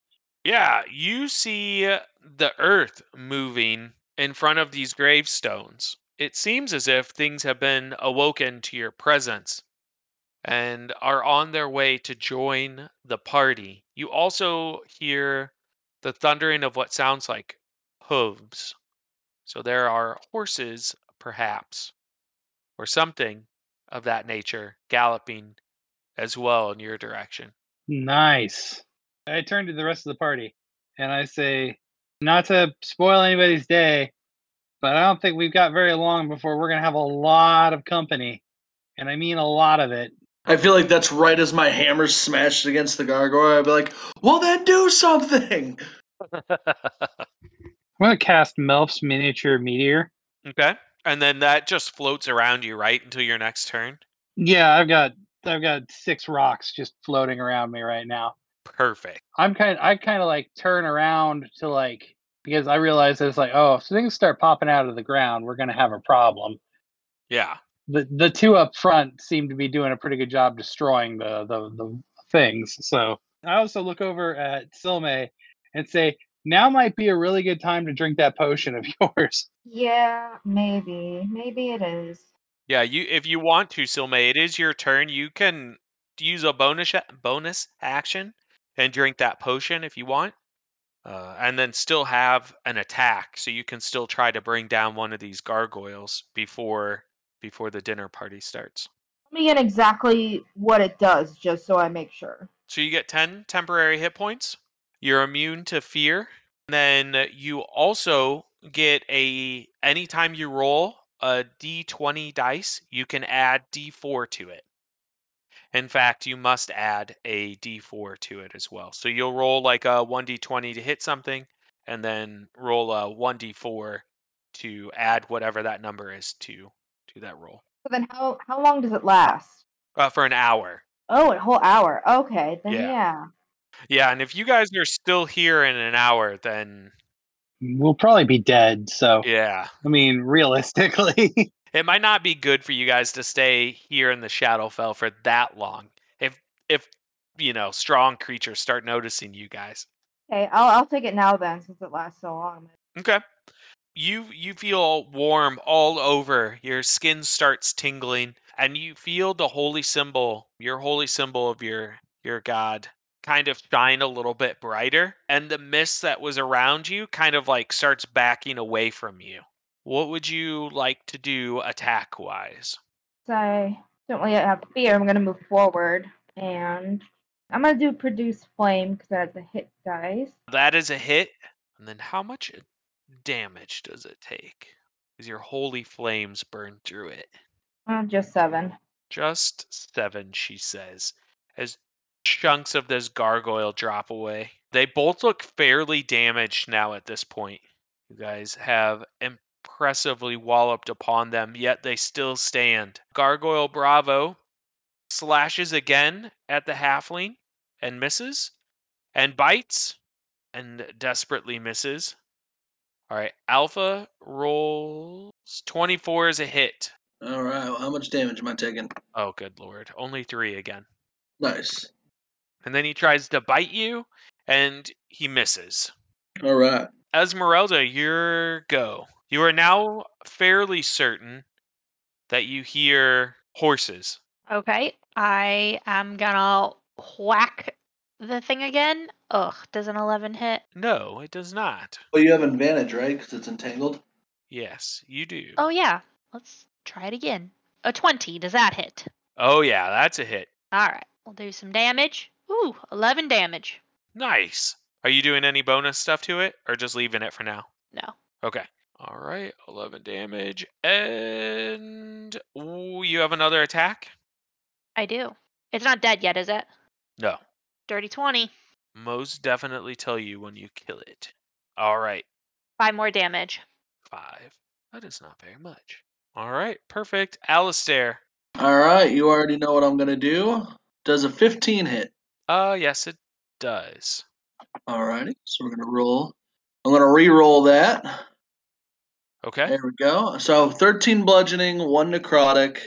Yeah, you see uh, the earth moving in front of these gravestones. It seems as if things have been awoken to your presence and are on their way to join the party. You also hear the thundering of what sounds like hooves. So there are horses, perhaps, or something of that nature galloping as well in your direction. Nice. I turn to the rest of the party. and I say, not to spoil anybody's day, but I don't think we've got very long before we're gonna have a lot of company, and I mean a lot of it. I feel like that's right as my hammer's smashed against the gargoyle. I'd be like, well, then do something. I'm gonna cast Melf's miniature meteor. okay. And then that just floats around you, right, until your next turn. Yeah, I've got I've got six rocks just floating around me right now. Perfect. I'm kind Of, I kind of like turn around to like because I realize it's like oh if things start popping out of the ground we're gonna have a problem. Yeah. The the two up front seem to be doing a pretty good job destroying the the, the things. So I also look over at Silme and say now might be a really good time to drink that potion of yours. Yeah, maybe. Maybe it is. Yeah, you if you want to, Silme, it is your turn. You can use a bonus a- bonus action and drink that potion if you want, uh, and then still have an attack, so you can still try to bring down one of these gargoyles before before the dinner party starts. Tell me again exactly what it does, just so I make sure. So you get 10 temporary hit points. You're immune to fear. Then you also get a anytime you roll a d20 dice, you can add d4 to it. In fact, you must add a d4 to it as well. So you'll roll like a 1d20 to hit something and then roll a 1d4 to add whatever that number is to to that roll. So then, how how long does it last? Uh, for an hour. Oh, a whole hour. Okay, then Yeah. yeah. Yeah, and if you guys are still here in an hour, then We'll probably be dead. So yeah. I mean realistically. it might not be good for you guys to stay here in the Shadowfell for that long. If if you know strong creatures start noticing you guys. Okay, I'll I'll take it now then, since it lasts so long. Okay. You you feel warm all over. Your skin starts tingling, and you feel the holy symbol, your holy symbol of your your god, kind of shine a little bit brighter, and the mist that was around you kind of like starts backing away from you. What would you like to do attack wise? So I don't really have fear. I'm gonna move forward, and I'm gonna do produce flame because that's a hit dice. That is a hit. And then how much damage does it take? Is your holy flames burn through it? Uh, just seven. Just seven, she says, as chunks of this gargoyle drop away. They both look fairly damaged now at this point. You guys have impressively walloped upon them, yet they still stand. Gargoyle Bravo slashes again at the halfling and misses, and bites and desperately misses. All right, Alpha rolls 24 is a hit. All right. Well, how much damage am I taking? Oh, good lord. Only three again. Nice. And then he tries to bite you, and he misses. All right. Esmeralda, your go. You are now fairly certain that you hear horses. Okay, I am gonna whack the thing again. Ugh, does an 11 hit? No, it does not. Well, you have advantage, right? Because it's entangled. Yes, you do. Oh, yeah. Let's try it again. A 20, does that hit? Oh, yeah, that's a hit. Alright, we'll do some damage. Ooh, 11 damage. Nice. Are you doing any bonus stuff to it, or just leaving it for now? No. Okay. All right, 11 damage. And ooh, you have another attack? I do. It's not dead yet, is it? No. Dirty 20. Most definitely tell you when you kill it. All right, Five more damage. five. That is not very much. All right, perfect. Alistair. All right. You already know what I'm gonna do. Does a 15 hit? Uh, yes, it does. All righty. So we're gonna roll. I'm gonna re-roll that. Okay. There we go. So 13 bludgeoning, one necrotic.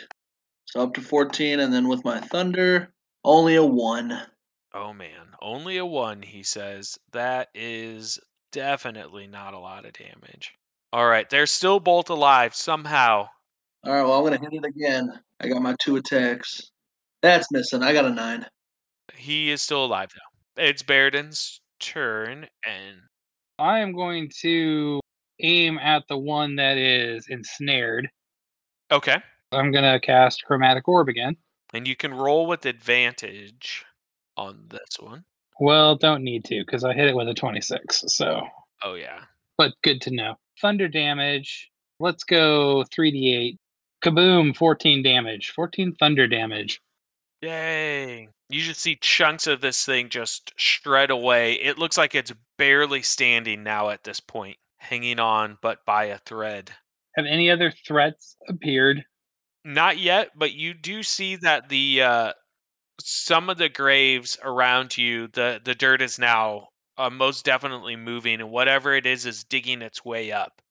So up to 14, and then with my thunder, only a one. Oh man, only a one, he says. That is definitely not a lot of damage. All right, they're still both alive somehow. All right. Well, I'm gonna hit it again. I got my two attacks. That's missing. I got a nine. He is still alive though. It's Baradin's turn, and I am going to aim at the one that is ensnared. okay, I'm gonna cast Chromatic Orb again. and you can roll with advantage on this one. Well, don't need to because I hit it with a 26. So, Oh yeah. but good to know. Thunder damage. Let's go 3d8. Kaboom, 14 damage. 14 thunder damage. Yay. You just see chunks of this thing just shred away. It looks like it's barely standing now at this point, hanging on but by a thread. Have any other threats appeared? Not yet, but you do see that the uh some of the graves around you, the the dirt is now uh, most definitely moving and whatever it is is digging its way up.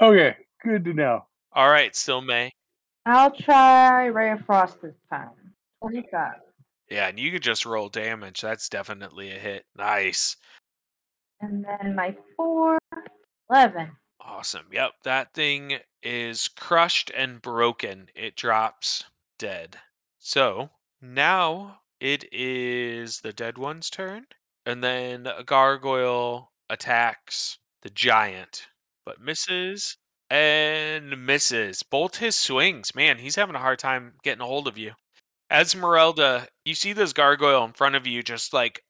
Okay, good to know. All right, Silme. I'll try Ray of Frost this time. 25. Yeah, and you could just roll damage. That's definitely a hit. Nice. And then my 4, 11. Awesome. Yep, that thing is crushed and broken. It drops dead. So now it is the dead one's turn, and then a gargoyle attacks the giant, but misses and misses both his swings. Man, he's having a hard time getting a hold of you. Esmeralda, you see this gargoyle in front of you just like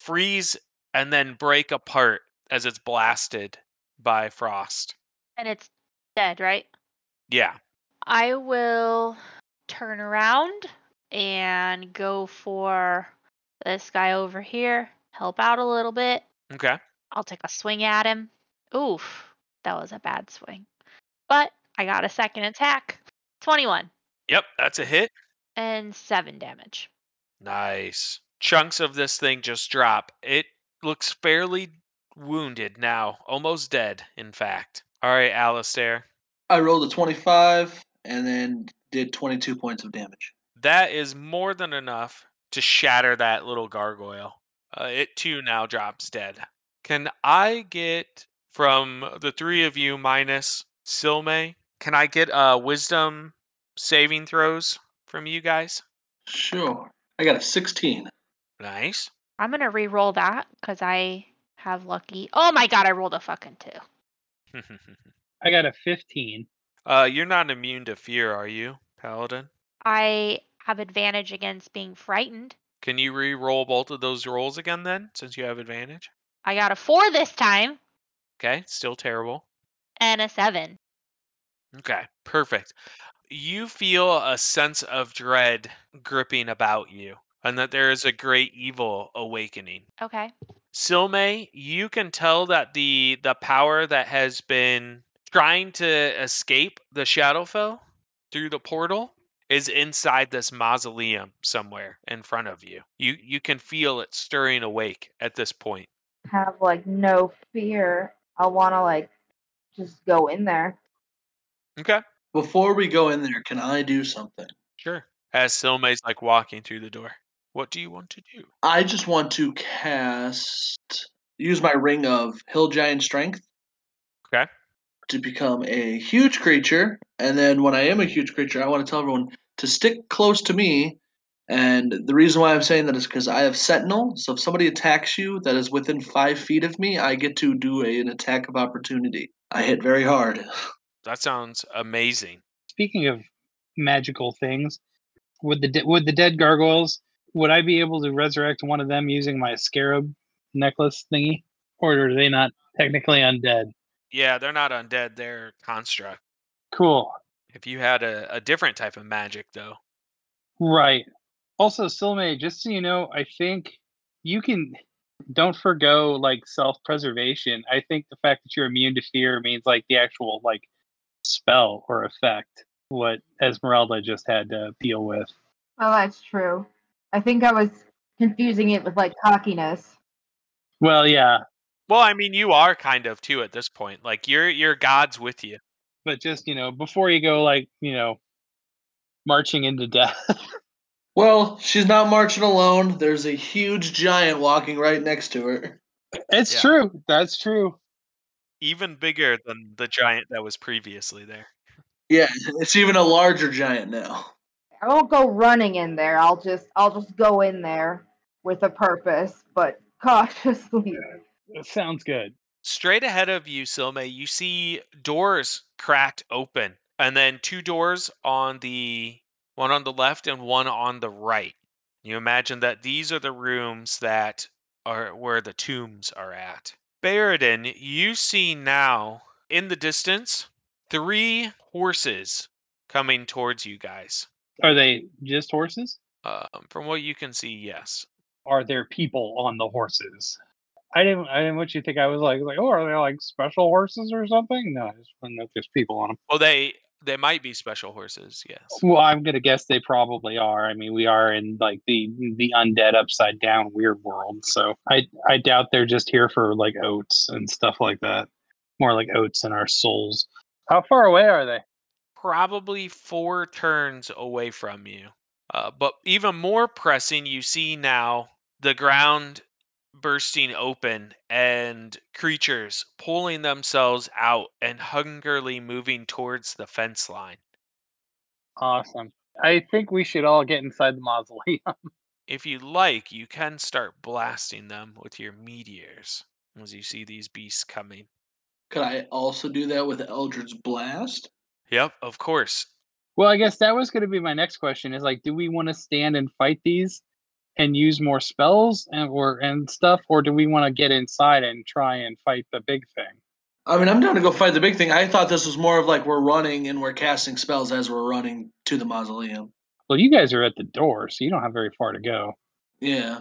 freeze and then break apart as it's blasted by frost. And it's dead, right? Yeah. I will turn around and go for this guy over here. Help out a little bit. Okay. I'll take a swing at him. Oof, that was a bad swing. But I got a second attack. 21 Yep, that's a hit. and 7 damage. Nice. Chunks of this thing just drop. It looks fairly wounded now, almost dead, in fact. All right, Alistair. I rolled a 25 and then did 22 points of damage. That is more than enough to shatter that little gargoyle. Uh, it too now drops dead. Can I get from the three of you minus Silme? Can I get uh, wisdom saving throws from you guys? Sure. I got a 16. Nice. I'm going to re roll that because I have lucky. Oh my god, I rolled a fucking 2. I got a 15. uh, you're not immune to fear, are you, Paladin? I have advantage against being frightened. Can you re-roll both of those rolls again then, since you have advantage? I got a 4 this time Okay, still terrible. and a 7. Okay, perfect. You feel a sense of dread gripping about you, and that there is a great evil awakening. Okay. Silme, you can tell that the the power that has been trying to escape the Shadowfell through the portal is inside this mausoleum somewhere in front of you. You you can feel it stirring awake at this point. Have like no fear. I want to like just go in there. Okay. Before we go in there, can I do something? Sure. As Silme's like walking through the door. What do you want to do? I just want to cast, use my ring of Hill Giant Strength. Okay. To become a huge creature. And then when I am a huge creature, I want to tell everyone to stick close to me. And the reason why I'm saying that is because I have Sentinel. So if somebody attacks you that is within five feet of me, I get to do a, an attack of opportunity. I hit very hard. That sounds amazing. Speaking of magical things, would the de- with the dead gargoyles, would I be able to resurrect one of them using my scarab necklace thingy, or are they not technically undead? Yeah, they're not undead, they're construct. Cool. If you had a, a different type of magic though. Right. Also, Silme, just so you know, I think you can don't forgo like self-preservation. I think the fact that you're immune to fear means like the actual like spell or effect what Esmeralda just had to deal with. Oh, that's true. I think I was confusing it with like cockiness. Well, yeah, Well, I mean you are kind of too at this point. Like your your god's with you. but just, you know, before you go like, you know, marching into death. Well, she's not marching alone. There's a huge giant walking right next to her. it's Yeah. true. That's true. Even bigger than the giant that was previously there. Yeah, it's even a larger giant now. I won't go running in there. I'll just I'll just go in there with a purpose, but cautiously. Sounds good. Straight ahead of you, Silme, you see doors cracked open, and then two doors on the one on the left and one on the right. You imagine that these are the rooms that are where the tombs are at. Baradin, you see now in the distance three horses coming towards you guys. Are they just horses? Um, from what you can see, yes. Are there people on the horses? I didn't. I didn't want you to think I was like like oh are they like special horses or something? No, I just want to know if there's people on them. Well, they they might be special horses. Yes. Well, I'm gonna guess they probably are. I mean, we are in like the the undead upside down weird world, so I I doubt they're just here for like oats and stuff like that. More like oats in our souls. How far away are they? Probably four turns away from you. Uh, but even more pressing, you see now the ground bursting open and creatures pulling themselves out and hungrily moving towards the fence line. Awesome. I think we should all get inside the mausoleum. If you like, you can start blasting them with your meteors as you see these beasts coming. Could I also do that with Eldritch Blast? Yep, of course. well, I guess that was going to be my next question. Is like, do we want to stand and fight these and use more spells and or and stuff, or do we want to get inside and try and fight the big thing? I mean, I'm down to go fight the big thing. I thought this was more of like we're running and we're casting spells as we're running to the mausoleum. Well, you guys are at the door, so you don't have very far to go. Yeah.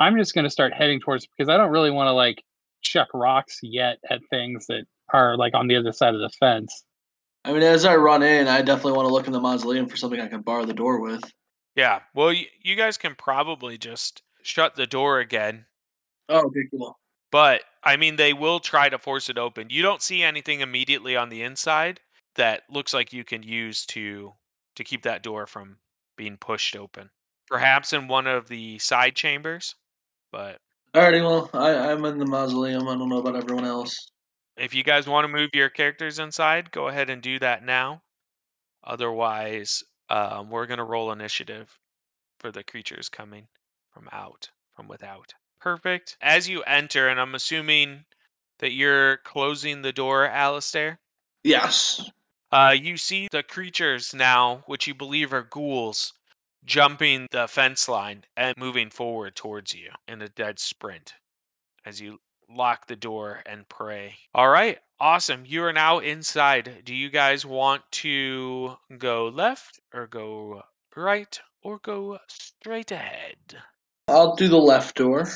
I'm just going to start heading towards because I don't really want to like chuck rocks yet at things that are like on the other side of the fence. I mean, as I run in, I definitely want to look in the mausoleum for something I can bar the door with. Yeah, well, y- you guys can probably just shut the door again Oh, okay, cool. But I mean, they will try to force it open. You don't see anything immediately on the inside that looks like you can use to to keep that door from being pushed open. Perhaps in one of the side chambers, but Alrighty, well, I, I'm in the mausoleum. I don't know about everyone else. If you guys want to move your characters inside, go ahead and do that now. Otherwise, um, we're gonna roll initiative for the creatures coming from out, from without. Perfect. As you enter, and I'm assuming that you're closing the door, Alistair. Yes. Uh, you see the creatures now, which you believe are ghouls, jumping the fence line and moving forward towards you in a dead sprint as you lock the door and pray. All right, awesome. You are now inside. Do you guys want to go left or go right or go straight ahead? I'll do the left door.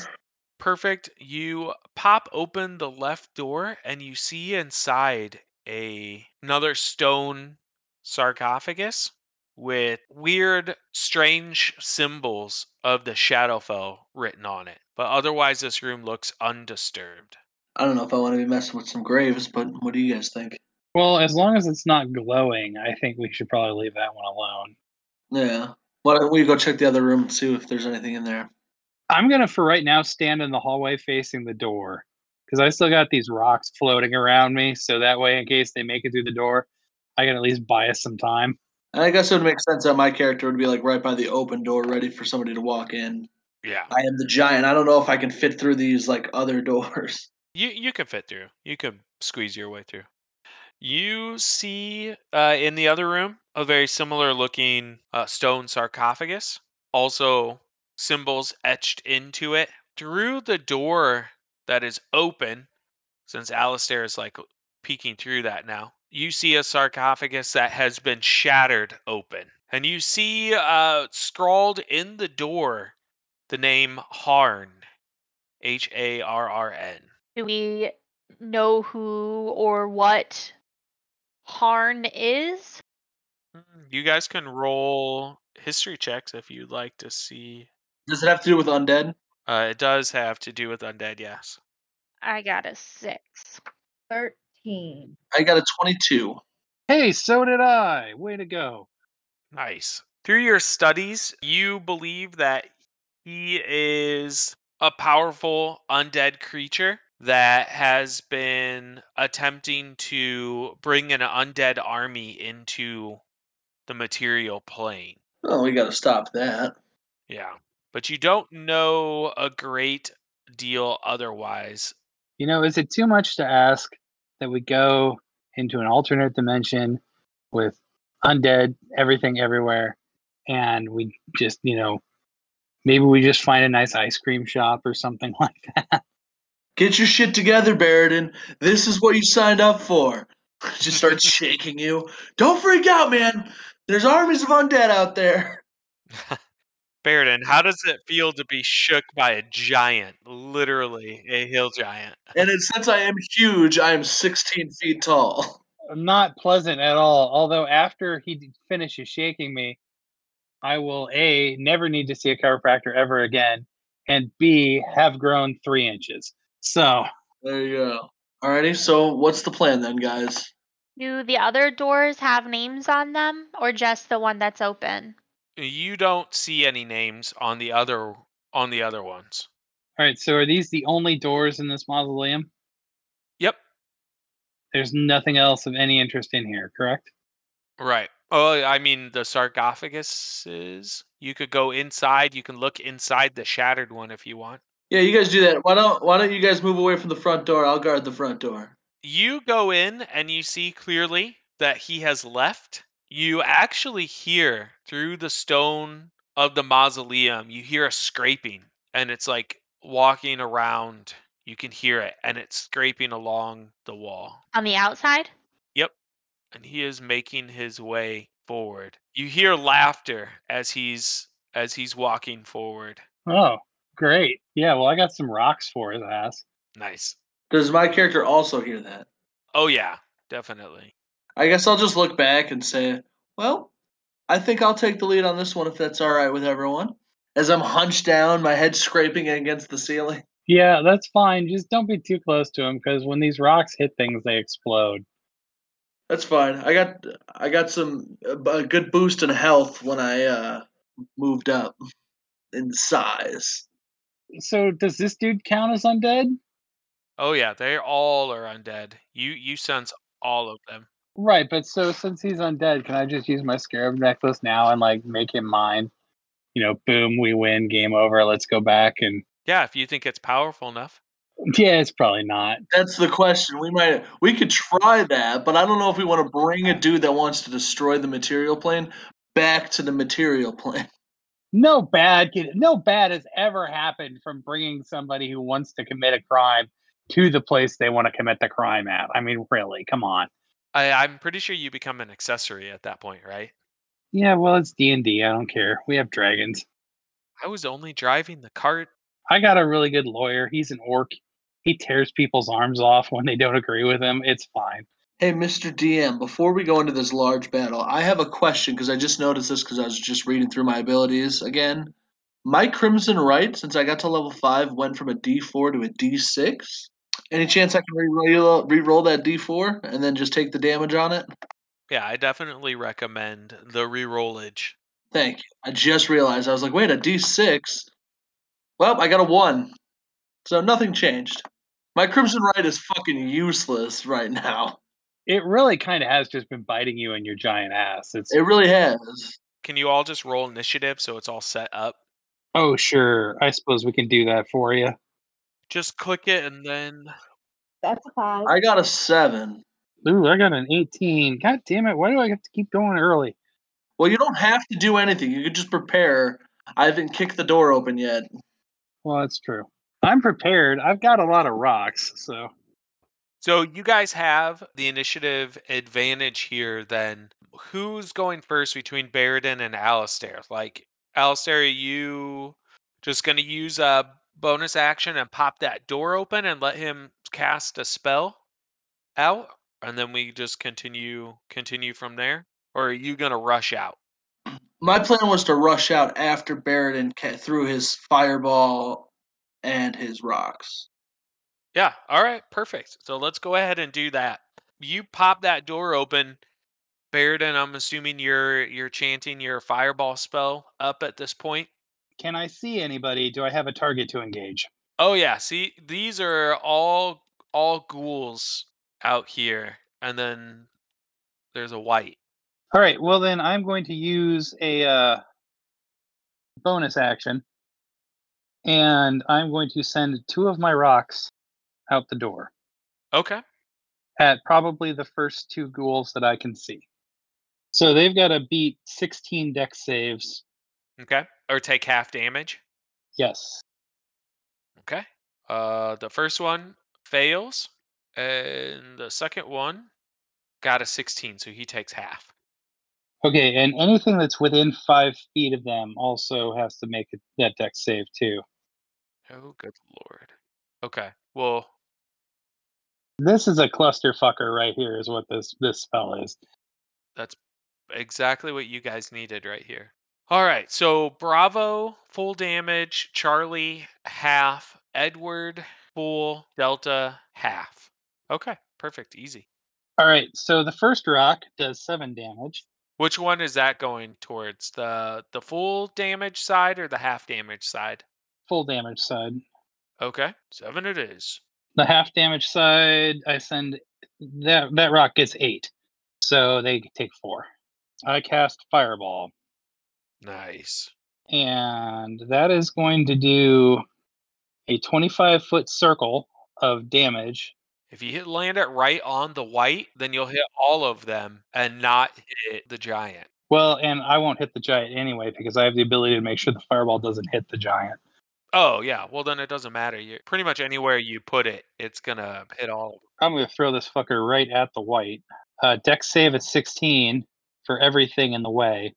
Perfect. You pop open the left door and you see inside a another stone sarcophagus with weird strange symbols of the Shadowfell written on it. But otherwise this room looks undisturbed. I don't know if I want to be messing with some graves, but what do you guys think? Well, as long as it's not glowing, I think we should probably leave that one alone. Yeah. Why don't we go check the other room and see if there's anything in there? I'm gonna for right now stand in the hallway facing the door because I still got these rocks floating around me, so that way, in case they make it through the door, I can at least buy us some time. And I guess it would make sense that my character would be like right by the open door, ready for somebody to walk in. Yeah. I am the giant. I don't know if I can fit through these like other doors. You you could fit through. You could squeeze your way through. You see uh, in the other room a very similar looking uh, stone sarcophagus, also symbols etched into it. Through the door that is open, since Alistair is like peeking through that now, you see a sarcophagus that has been shattered open. And you see uh, scrawled in the door the name Harn, H A R R N. Do we know who or what Harn is? Mm, You guys can roll history checks if you'd like to see. Does it have to do with undead? Uh, it does have to do with undead, yes. I got a six. 13. I got a 22. Hey, so did I. Way to go. Nice. Through your studies, you believe that he is a powerful undead creature that has been attempting to bring an undead army into the material plane. Oh, we got to stop that. Yeah. But you don't know a great deal otherwise. You know, is it too much to ask that we go into an alternate dimension with undead, everything everywhere, and we just, you know, Maybe we just find a nice ice cream shop or something like that. Get your shit together, Barrington. This is what you signed up for. Just start shaking you. Don't freak out, man. There's armies of undead out there. Baradin, how does it feel to be shook by a giant, literally a hill giant? And it, since I am huge, I am 16 feet tall. Not pleasant at all. Although after he finishes shaking me, I will a never need to see a chiropractor ever again, and b have grown three inches. So There you go. Alrighty, so what's the plan then, guys? Do the other doors have names on them or just the one that's open? You don't see any names on the other on the other ones. all right. So are these the only doors in this mausoleum? Yep. There's nothing else of any interest in here, correct? Right. Oh, I mean the sarcophaguses. You could go inside. You can look inside the shattered one if you want. Yeah, you guys do that. Why don't Why don't you guys move away from the front door? I'll guard the front door. You go in and you see clearly that he has left. You actually hear through the stone of the mausoleum, you hear a scraping, and it's like walking around. You can hear it, and it's scraping along the wall. On the outside? Yep. And he is making his way forward. You hear laughter as he's as he's walking forward. Oh, great. Yeah. Well, I got some rocks for his ass. Nice. Does my character also hear that? Oh yeah, definitely. I guess I'll just look back and say, well, I think I'll take the lead on this one if that's all right with everyone. As I'm hunched down, my head scraping against the ceiling. Yeah, that's fine. Just don't be too close to him because when these rocks hit things, they explode. That's fine. I got I got some a a good boost in health when I uh moved up in size. So does this dude count as undead? Oh yeah, they all are undead. You you sense all of them. Right, but so since he's undead, can I just use my scarab necklace now and like make him mine? You know, boom, we win, game over. Let's go back and Yeah, if you think it's powerful enough. yeah, it's probably not. That's the question. We might we could try that, but I don't know if we want to bring a dude that wants to destroy the material plane back to the material plane. No bad can no bad has ever happened from bringing somebody who wants to commit a crime to the place they want to commit the crime at. I mean, really, come on. I, I'm pretty sure you become an accessory at that point, right? Yeah, well, it's D and I don't care. We have dragons. I was only driving the cart. I got a really good lawyer. He's an orc. He tears people's arms off when they don't agree with him. It's fine. Hey, Mr. DM, before we go into this large battle, I have a question because I just noticed this because I was just reading through my abilities again. My Crimson Rite, since I got to level 5, went from a D4 to a D6. Any chance I can re-roll, re-roll that D4 and then just take the damage on it? Yeah, I definitely recommend the rerollage. Thank you. I just realized. I was like, wait, a D6? Well, I got a 1. So nothing changed. My Crimson Rite is fucking useless right now. It really kind of has just been biting you in your giant ass. It's It really has. Can you all just roll initiative so it's all set up? oh sure. I suppose we can do that for you. Just click it and then That's a five. I got a 7. Ooh, I got an 18. God damn it! Why do I have to keep going early? Well, you don't have to do anything. You could just prepare. I haven't kicked the door open yet. Well, that's true. I'm prepared. I've got a lot of rocks, so So you guys have the initiative advantage here then. Who's going first between Baradin and Alistair? Like Alistair, are you just gonna use a bonus action and pop that door open and let him cast a spell out? And then we just continue continue from there? Or are you gonna rush out? My plan was to rush out after Barrett ca- threw his fireball and his rocks. Yeah, all right, perfect. So let's go ahead and do that. You pop that door open. Baradin, I'm assuming you're you're chanting your fireball spell up at this point. Can I see anybody? Do I have a target to engage? Oh yeah, see these are all all ghouls out here. And then there's a wight. All right. Well, then I'm going to use a uh, bonus action, and I'm going to send two of my rocks out the door Okay. at probably the first two ghouls that I can see. So they've got to beat 16 Dex saves. Okay. Or take half damage. Yes. Okay. Uh, the first one fails, and the second one got a 16, so he takes half. Okay, and anything that's within five feet of them also has to make it, that Dex save too. Oh, good lord. Okay. Well, This is a clusterfucker right here, is what this this spell is. that's exactly what you guys needed right here. All right. So Bravo full damage, Charlie half, Edward full, Delta half. Okay. Perfect. Easy. All right, so the first rock does seven damage. Which one is that going towards? The the full damage side or the half damage side? Full damage side. Okay. 7 it is. The half damage side, I send that that rock gets eight, so they take four. I cast fireball, Nice. and that is going to do a twenty-five foot circle of damage. If you hit land it right on the wight, then you'll hit all of them and not hit the giant. Well, and I won't hit the giant anyway because I have the ability to make sure the fireball doesn't hit the giant. Oh yeah, well then it doesn't matter. You pretty much anywhere you put it, it's gonna hit all of them. I'm going to throw this fucker right at the wight. Uh, Dex save at 16 for everything in the way.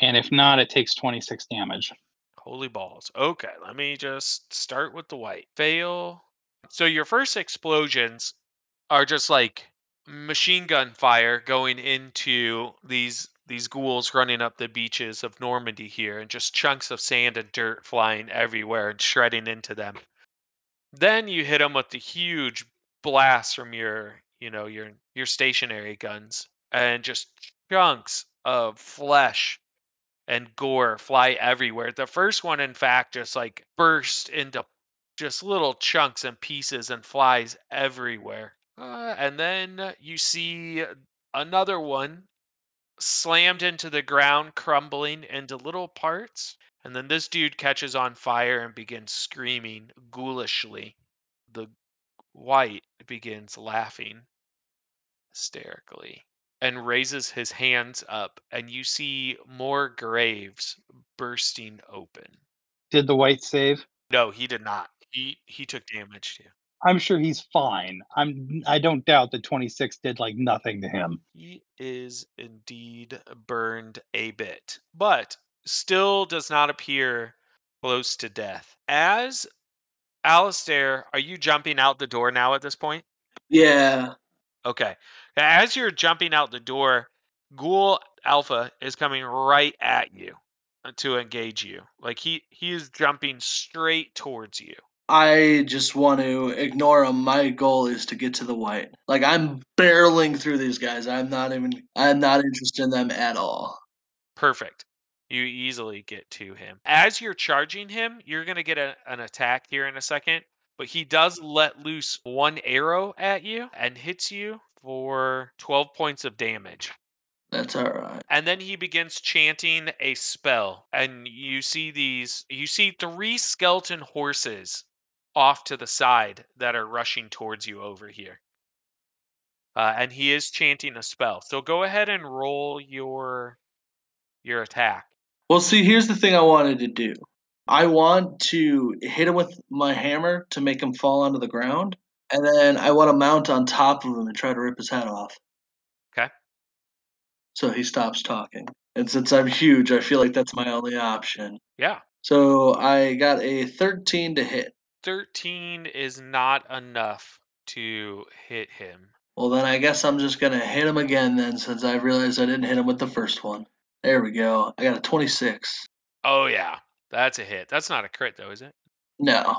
And if not, it takes 26 damage. Holy balls. Okay, let me just start with the wight. Fail. So your first explosions are just like machine gun fire going into these these ghouls running up the beaches of Normandy here and just chunks of sand and dirt flying everywhere and shredding into them. Then you hit them with the huge blast from your, you know, your your stationary guns and just chunks of flesh and gore fly everywhere. The first one, in fact, just like burst into just little chunks and pieces and flies everywhere. Uh, and then you see another one slammed into the ground, crumbling into little parts. And then this dude catches on fire and begins screaming ghoulishly. The wight begins laughing hysterically and raises his hands up, and you see more graves bursting open. Did the wight save? No, he did not. He he took damage too. I'm sure he's fine. I'm I don't doubt that 26 did like nothing to him. He is indeed burned a bit, but still does not appear close to death. As Alistair, are you jumping out the door now at this point? Yeah. Okay. As you're jumping out the door, Ghoul Alpha is coming right at you uh, to engage you. Like he he is jumping straight towards you. I just want to ignore him. My goal is to get to the wight. Like I'm barreling through these guys. I'm not even. I'm not interested in them at all. Perfect. You easily get to him. As you're charging him, you're going to get a, an attack here in a second, but he does let loose one arrow at you and hits you for 12 points of damage. That's all right. And then he begins chanting a spell, and you see these you see three skeleton horses off to the side that are rushing towards you over here. Uh, and he is chanting a spell. So go ahead and roll your your attack. Well, see, here's the thing I wanted to do. I want to hit him with my hammer to make him fall onto the ground, and then I want to mount on top of him and try to rip his head off. Okay. So he stops talking. And since I'm huge, I feel like that's my only option. Yeah. So I got a 13 to hit. 13 is not enough to hit him. Well, then I guess I'm just going to hit him again then since I realized I didn't hit him with the first one. There we go. I got a 26. Oh yeah. That's a hit. That's not a crit though, is it? No.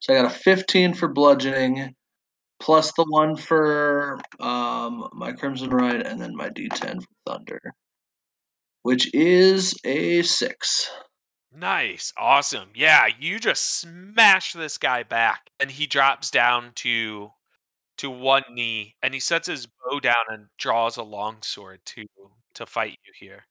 So I got a 15 for bludgeoning, plus the one for um, my Crimson Rite, and then my D10 for Thunder, which is a 6. Nice. Awesome. Yeah, you just smash this guy back and he drops down to to one knee and he sets his bow down and draws a longsword to to fight you here.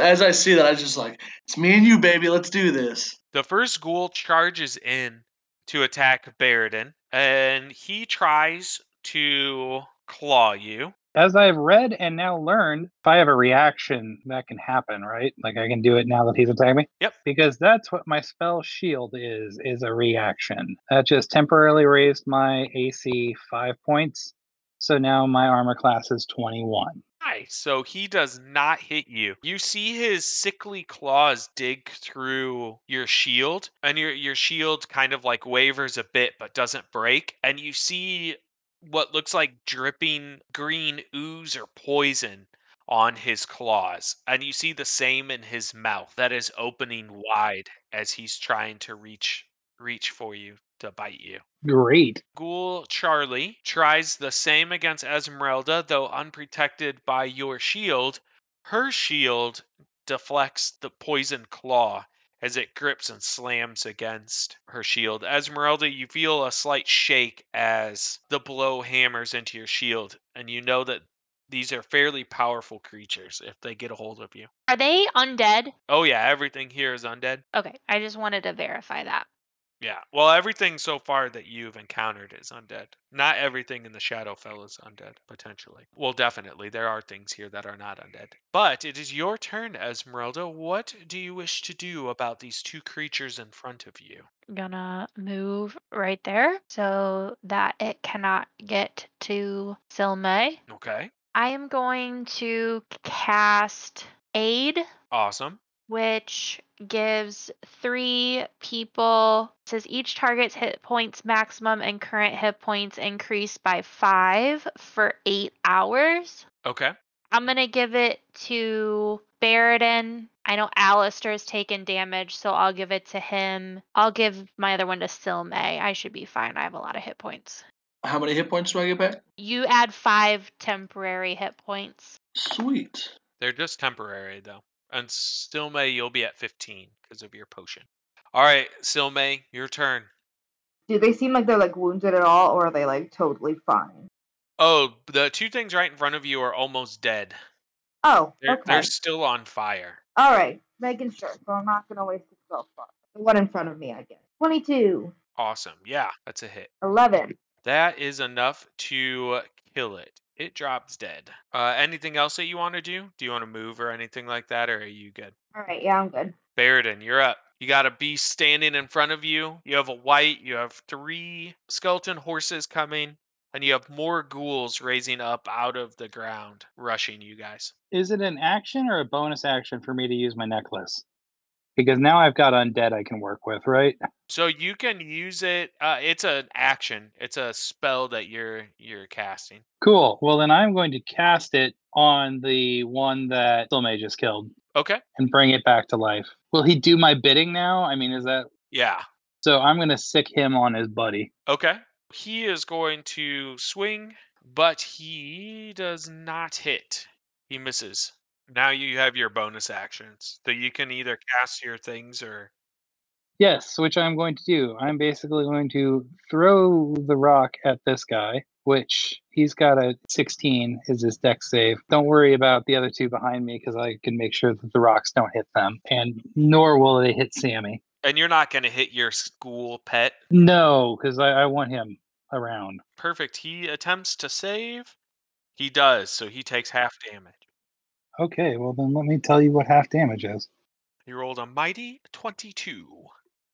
As I see that, I just like, it's me and you, baby. Let's do this. The first ghoul charges in to attack Baradin and he tries to claw you. As I've read and now learned, if I have a reaction, that can happen, right? Like I can do it now that he's attacking me. Yep. Because that's what my spell shield is, is a reaction. That just temporarily raised my AC five points. So now my armor class is 21. So he does not hit you. You see his sickly claws dig through your shield, and your your shield kind of like wavers a bit but doesn't break. And you see what looks like dripping green ooze or poison on his claws. And you see the same in his mouth that is opening wide as he's trying to reach reach for you to bite you. Great. Ghoul Charlie tries the same against Esmeralda, though unprotected by your shield. Her shield deflects the poison claw as it grips and slams against her shield. Esmeralda, you feel a slight shake as the blow hammers into your shield, and you know that these are fairly powerful creatures if they get a hold of you. Are they undead? Oh, yeah, everything here is undead. Okay, I just wanted to verify that. Yeah. Well, everything so far that you've encountered is undead. Not everything in the Shadowfell is undead, potentially. Well, definitely. There are things here that are not undead. But it is your turn, Esmeralda. What do you wish to do about these two creatures in front of you? Gonna move right there so that it cannot get to Silme. Okay. I am going to cast Aid, Awesome. Which gives three people says each target's hit points maximum and current hit points increase by five for eight hours. Okay. I'm gonna give it to Baradin. I know Alistair's taken damage, so I'll give it to him. I'll give my other one to Silme. I should be fine. I have a lot of hit points. How many hit points do I get back? You add five temporary hit points. Sweet. They're just temporary, though. And Silme, you'll be at 15 because of your potion. All right, Silme, your turn. Do they seem like they're like wounded at all, or are they like totally fine? Oh, the two things right in front of you are almost dead. Oh, They're, okay. they're still on fire. All right, making sure. So I'm not gonna waste a spell slot. The one in front of me, I guess. Twenty-two. Awesome. Yeah, that's a hit. 11. That is enough to kill it. It drops dead. Uh, anything else that you want to do? Do you want to move or anything like that, or are you good? All right, yeah, I'm good. Baradin, you're up. You got a beast standing in front of you. You have a wight. You have three skeleton horses coming, and you have more ghouls raising up out of the ground, rushing you guys. Is it an action or a bonus action for me to use my necklace? Because now I've got undead I can work with, right? So you can use it. Uh, it's an action. It's a spell that you're you're casting. Cool. Well, then I'm going to cast it on the one that Silme just killed Okay. and bring it back to life. Will he do my bidding now? I mean, is that Yeah. so? I'm going to sick him on his buddy. Okay. He is going to swing, but he does not hit. He misses. Now you have your bonus actions. So you can either cast your things or Yes, which I'm going to do. I'm basically going to throw the rock at this guy, which he's got a 16 is his Dex save. Don't worry about the other two behind me because I can make sure that the rocks don't hit them, and nor will they hit Sammy. and you're not going to hit your school pet. No, because I, I want him around. Perfect. He attempts to save. He does, so he takes half damage. Okay, well then let me tell you what half damage is. He rolled a mighty 22.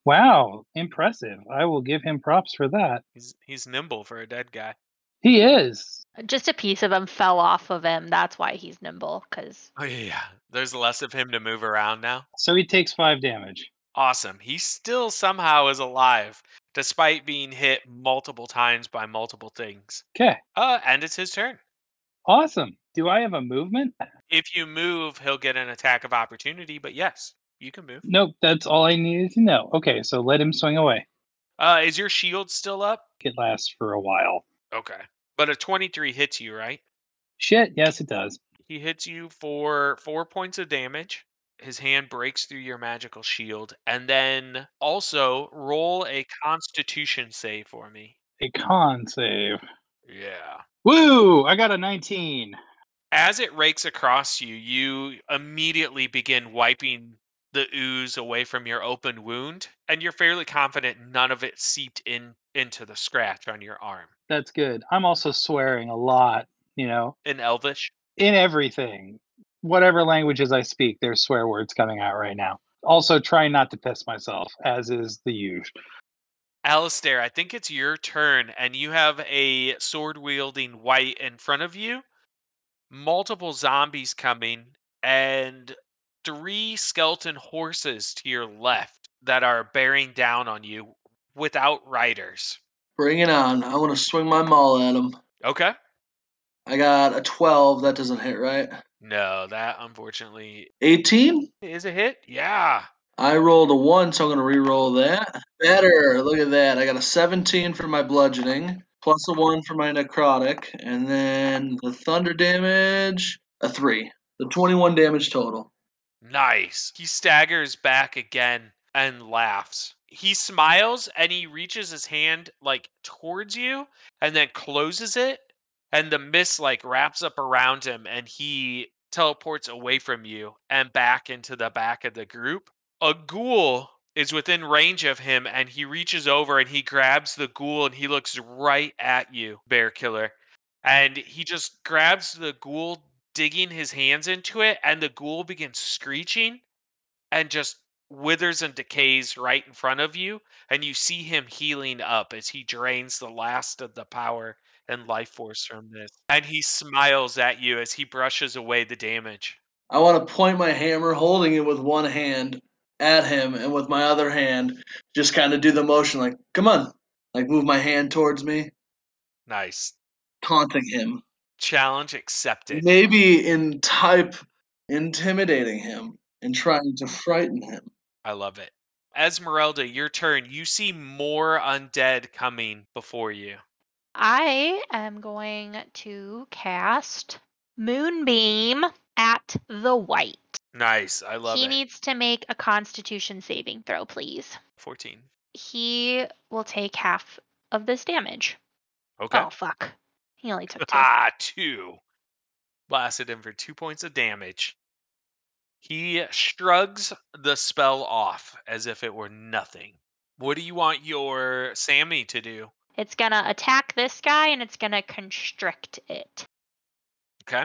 Wow, impressive. I will give him props for that. He's he's nimble for a dead guy. He is. Just a piece of him fell off of him. That's why he's nimble. Because Oh yeah, yeah. There's less of him to move around now. So he takes five damage. Awesome. He still somehow is alive, despite being hit multiple times by multiple things. Okay, Uh, and it's his turn. awesome. Do I have a movement? If you move, he'll get an attack of opportunity. But yes, you can move. Nope, that's all I needed to know. Okay, so let him swing away. Uh, is your shield still up? It lasts for a while. Okay. But a 23 hits you, right? Shit, yes, it does. He hits you for four points of damage. His hand breaks through your magical shield. And then also roll a constitution save for me. A con save. Yeah. Woo! I got a 19. As it rakes across you, you immediately begin wiping the ooze away from your open wound, and you're fairly confident none of it seeped in into the scratch on your arm. That's good. I'm also swearing a lot you know, In Elvish. in everything. Whatever languages I speak, there's swear words coming out right now. Also, trying not to piss myself, as is the usual. Alistair, I think it's your turn, and you have a sword wielding wight in front of you, multiple zombies coming, and three skeleton horses to your left that are bearing down on you without riders. Bring it on. I want to swing my maul at them. Okay. I got a 12. That doesn't hit, right? No, that unfortunately 18? is a hit. Yeah. I rolled a 1, so I'm going to re-roll that. Better. Look at that. I got a 17 for my bludgeoning, plus a 1 for my necrotic, and then the thunder damage, a 3. The 21 damage total. Nice. He staggers back again and laughs. He smiles and he reaches his hand like towards you and then closes it and the mist like wraps up around him and he teleports away from you and back into the back of the group. A ghoul is within range of him and he reaches over and he grabs the ghoul and he looks right at you, Bear Killer. And he just grabs the ghoul digging his hands into it and the ghoul begins screeching and just withers and decays right in front of you and you see him healing up as he drains the last of the power and life force from this. And he smiles at you as he brushes away the damage. I want to point my hammer, holding it with one hand, at him, and with my other hand, just kind of do the motion like, come on. Like, move my hand towards me, nice taunting him. challenge accepted Maybe in type, intimidating him and trying to frighten him. i love it esmeralda your turn you see more undead coming before you I am going to cast Moonbeam at the wight. Nice i love it. he it needs to make a constitution saving throw, please. 14 He will take half of this damage. okay Oh, fuck. He only took two. Ah, two. Blasted him for two points of damage. He shrugs the spell off as if it were nothing. What do you want your Sammy to do? It's gonna attack this guy and it's gonna constrict it. Okay.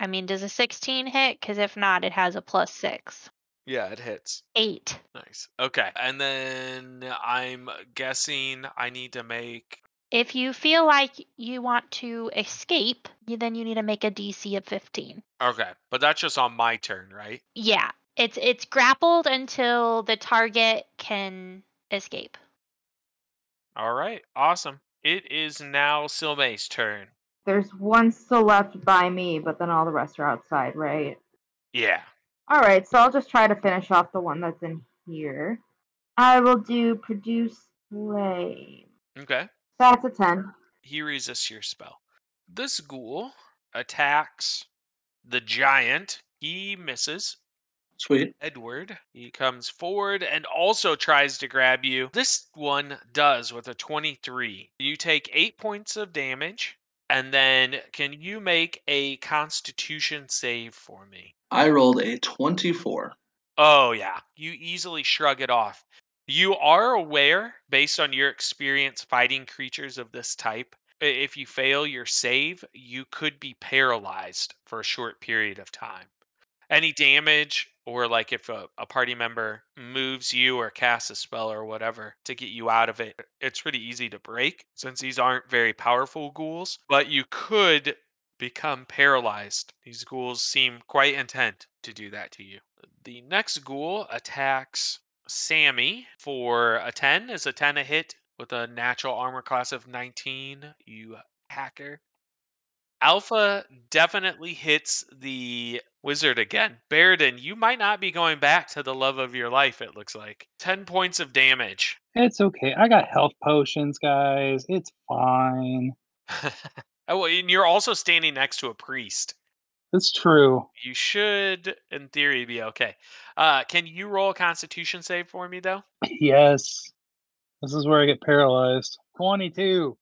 I mean, does a 16 hit? Because if not, it has a plus six. Yeah, it hits. Eight. Nice. Okay. And then I'm guessing I need to make. If you feel like you want to escape, you, then you need to make a DC of 15. Okay. But that's just on my turn, right? Yeah, it's it's grappled until the target can escape. All right. Awesome. It is now Silme's turn. There's one still left by me, but then all the rest are outside, right? Yeah. All right, so I'll just try to finish off the one that's in here. I will do produce flame. Okay. That's a ten. he resists your spell. This ghoul attacks the giant. He misses. Sweet. Edward, he comes forward and also tries to grab you. This one does with a 23. You take 8 points of damage, and then can you make a constitution save for me? I rolled a 24. Oh, yeah. You easily shrug it off. You are aware, based on your experience fighting creatures of this type, if you fail your save, you could be paralyzed for a short period of time. Any damage, or like if a, a party member moves you or casts a spell or whatever to get you out of it, it's pretty easy to break since these aren't very powerful ghouls. But you could become paralyzed. These ghouls seem quite intent to do that to you. The next ghoul attacks Sammy for a 10. Is a 10 a hit with a natural armor class of 19? You hacker. Alpha definitely hits the wizard again. Baradin, you might not be going back to the love of your life, it looks like. 10 points of damage. It's okay. I got health potions, guys. It's fine. oh, well, and you're also standing next to a priest. That's true. You should, in theory, be okay. Uh, can you roll a constitution save for me, though? Yes. This is where I get paralyzed. 22.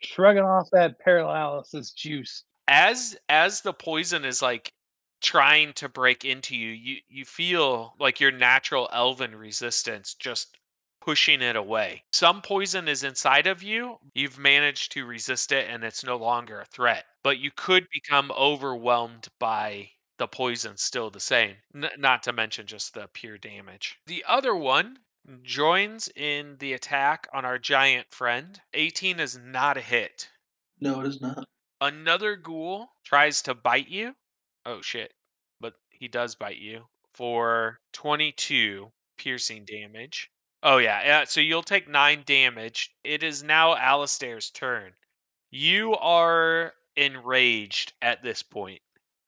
Shrugging off that paralysis juice. as as the poison is like trying to break into you you you feel like your natural elven resistance just pushing it away. Some poison is inside of you. You've managed to resist it and it's no longer a threat. But you could become overwhelmed by the poison still the same. N- not to mention just the pure damage. The other one joins in the attack on our giant friend. 18 is not a hit. No, it is not. Another ghoul tries to bite you. Oh shit. But he does bite you for 22 piercing damage. Oh yeah, yeah. So you'll take nine damage. It is now Alistair's turn. You are enraged at this point.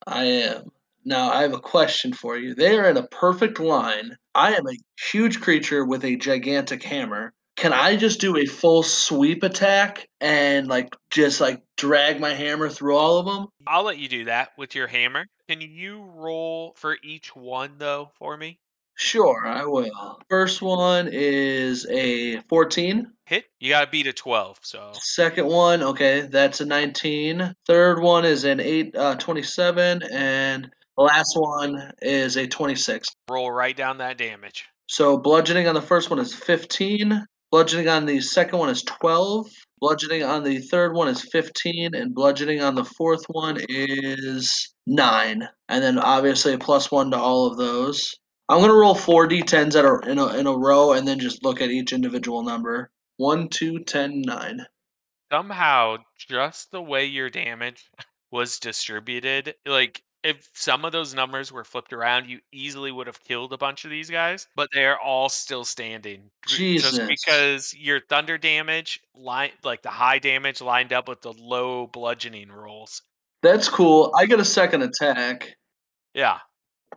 I am. Now, I have a question for you. They are in a perfect line. I am a huge creature with a gigantic hammer. Can I just do a full sweep attack and like just like drag my hammer through all of them? I'll let you do that with your hammer. Can you roll for each one though for me? Sure, I will. First one is a 14. Hit. You gotta beat a 12. So Second one, okay, that's a 19. Third one is an 8, uh, 27. And the last one is a 26. roll right down that damage. So bludgeoning on the first one is 15. Bludgeoning on the second one is 12. Bludgeoning on the third one is 15. And bludgeoning on the fourth one is 9. And then obviously a plus 1 to all of those. I'm going to roll four d10s at a, in, a, in a row and then just look at each individual number. 1, 2, 10, 9. Somehow, just the way your damage was distributed, like if some of those numbers were flipped around, you easily would have killed a bunch of these guys, but they're all still standing. G- Just Jesus. because your thunder damage line like the high damage lined up with the low bludgeoning rolls. That's cool. I get a second attack. Yeah.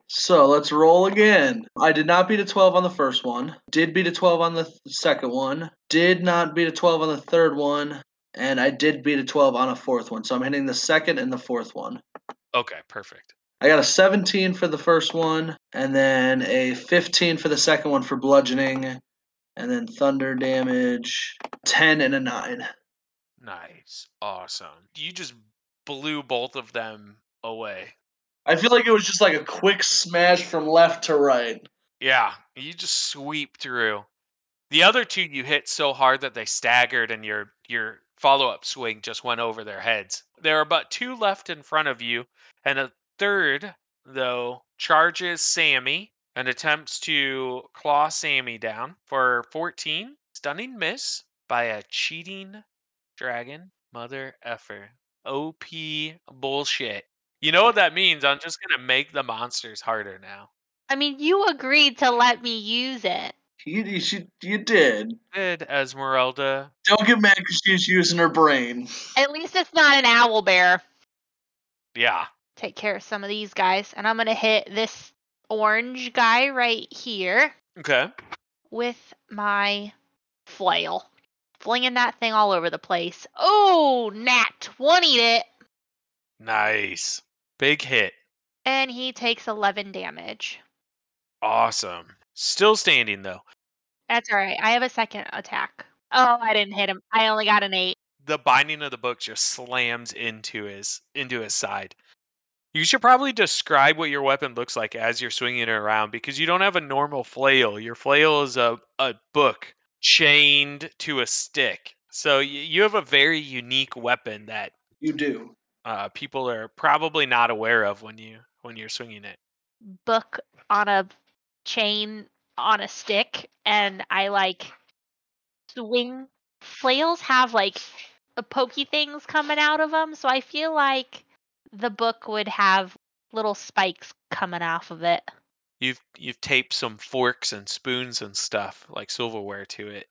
So let's roll again. I did not beat a 12 on the first one. Did beat a 12 on the th- second one. Did not beat a 12 on the third one. And I did beat a 12 on a fourth one. So I'm hitting the second and the fourth one. Okay, perfect. I got a 17 for the first one, and then a 15 for the second one for bludgeoning, and then thunder damage, 10 and a 9. Nice. Awesome. You just blew both of them away. I feel like it was just like a quick smash from left to right. Yeah, you just sweep through. The other two you hit so hard that they staggered and your your follow-up swing just went over their heads. There are but two left in front of you, and a third, though, charges Sammy and attempts to claw Sammy down for 14. Stunning miss by a cheating dragon mother effer. OP bullshit. You know what that means? I'm just gonna make the monsters harder now. I mean, you agreed to let me use it. You, you, should- you did. Good, Esmeralda. Don't get mad because she's using her brain. At least it's not an owl bear. Yeah. Take care of some of these guys. And I'm going to hit this orange guy right here Okay. with my flail. Flinging that thing all over the place. Oh, nat 20 it. Nice. Big hit. And he takes 11 damage. Awesome. Still standing though. That's all right. I have a second attack. Oh, I didn't hit him. I only got an 8. The binding of the book just slams into his into his side. You should probably describe what your weapon looks like as you're swinging it around because you don't have a normal flail. Your flail is a, a book chained to a stick. So y- you have a very unique weapon that You do. uh, people are probably not aware of when you when you're swinging it. book on a chain on a stick and I like swing flails have like the pokey things coming out of them so I feel like the book would have little spikes coming off of it. You've you've taped some forks and spoons and stuff like silverware to it.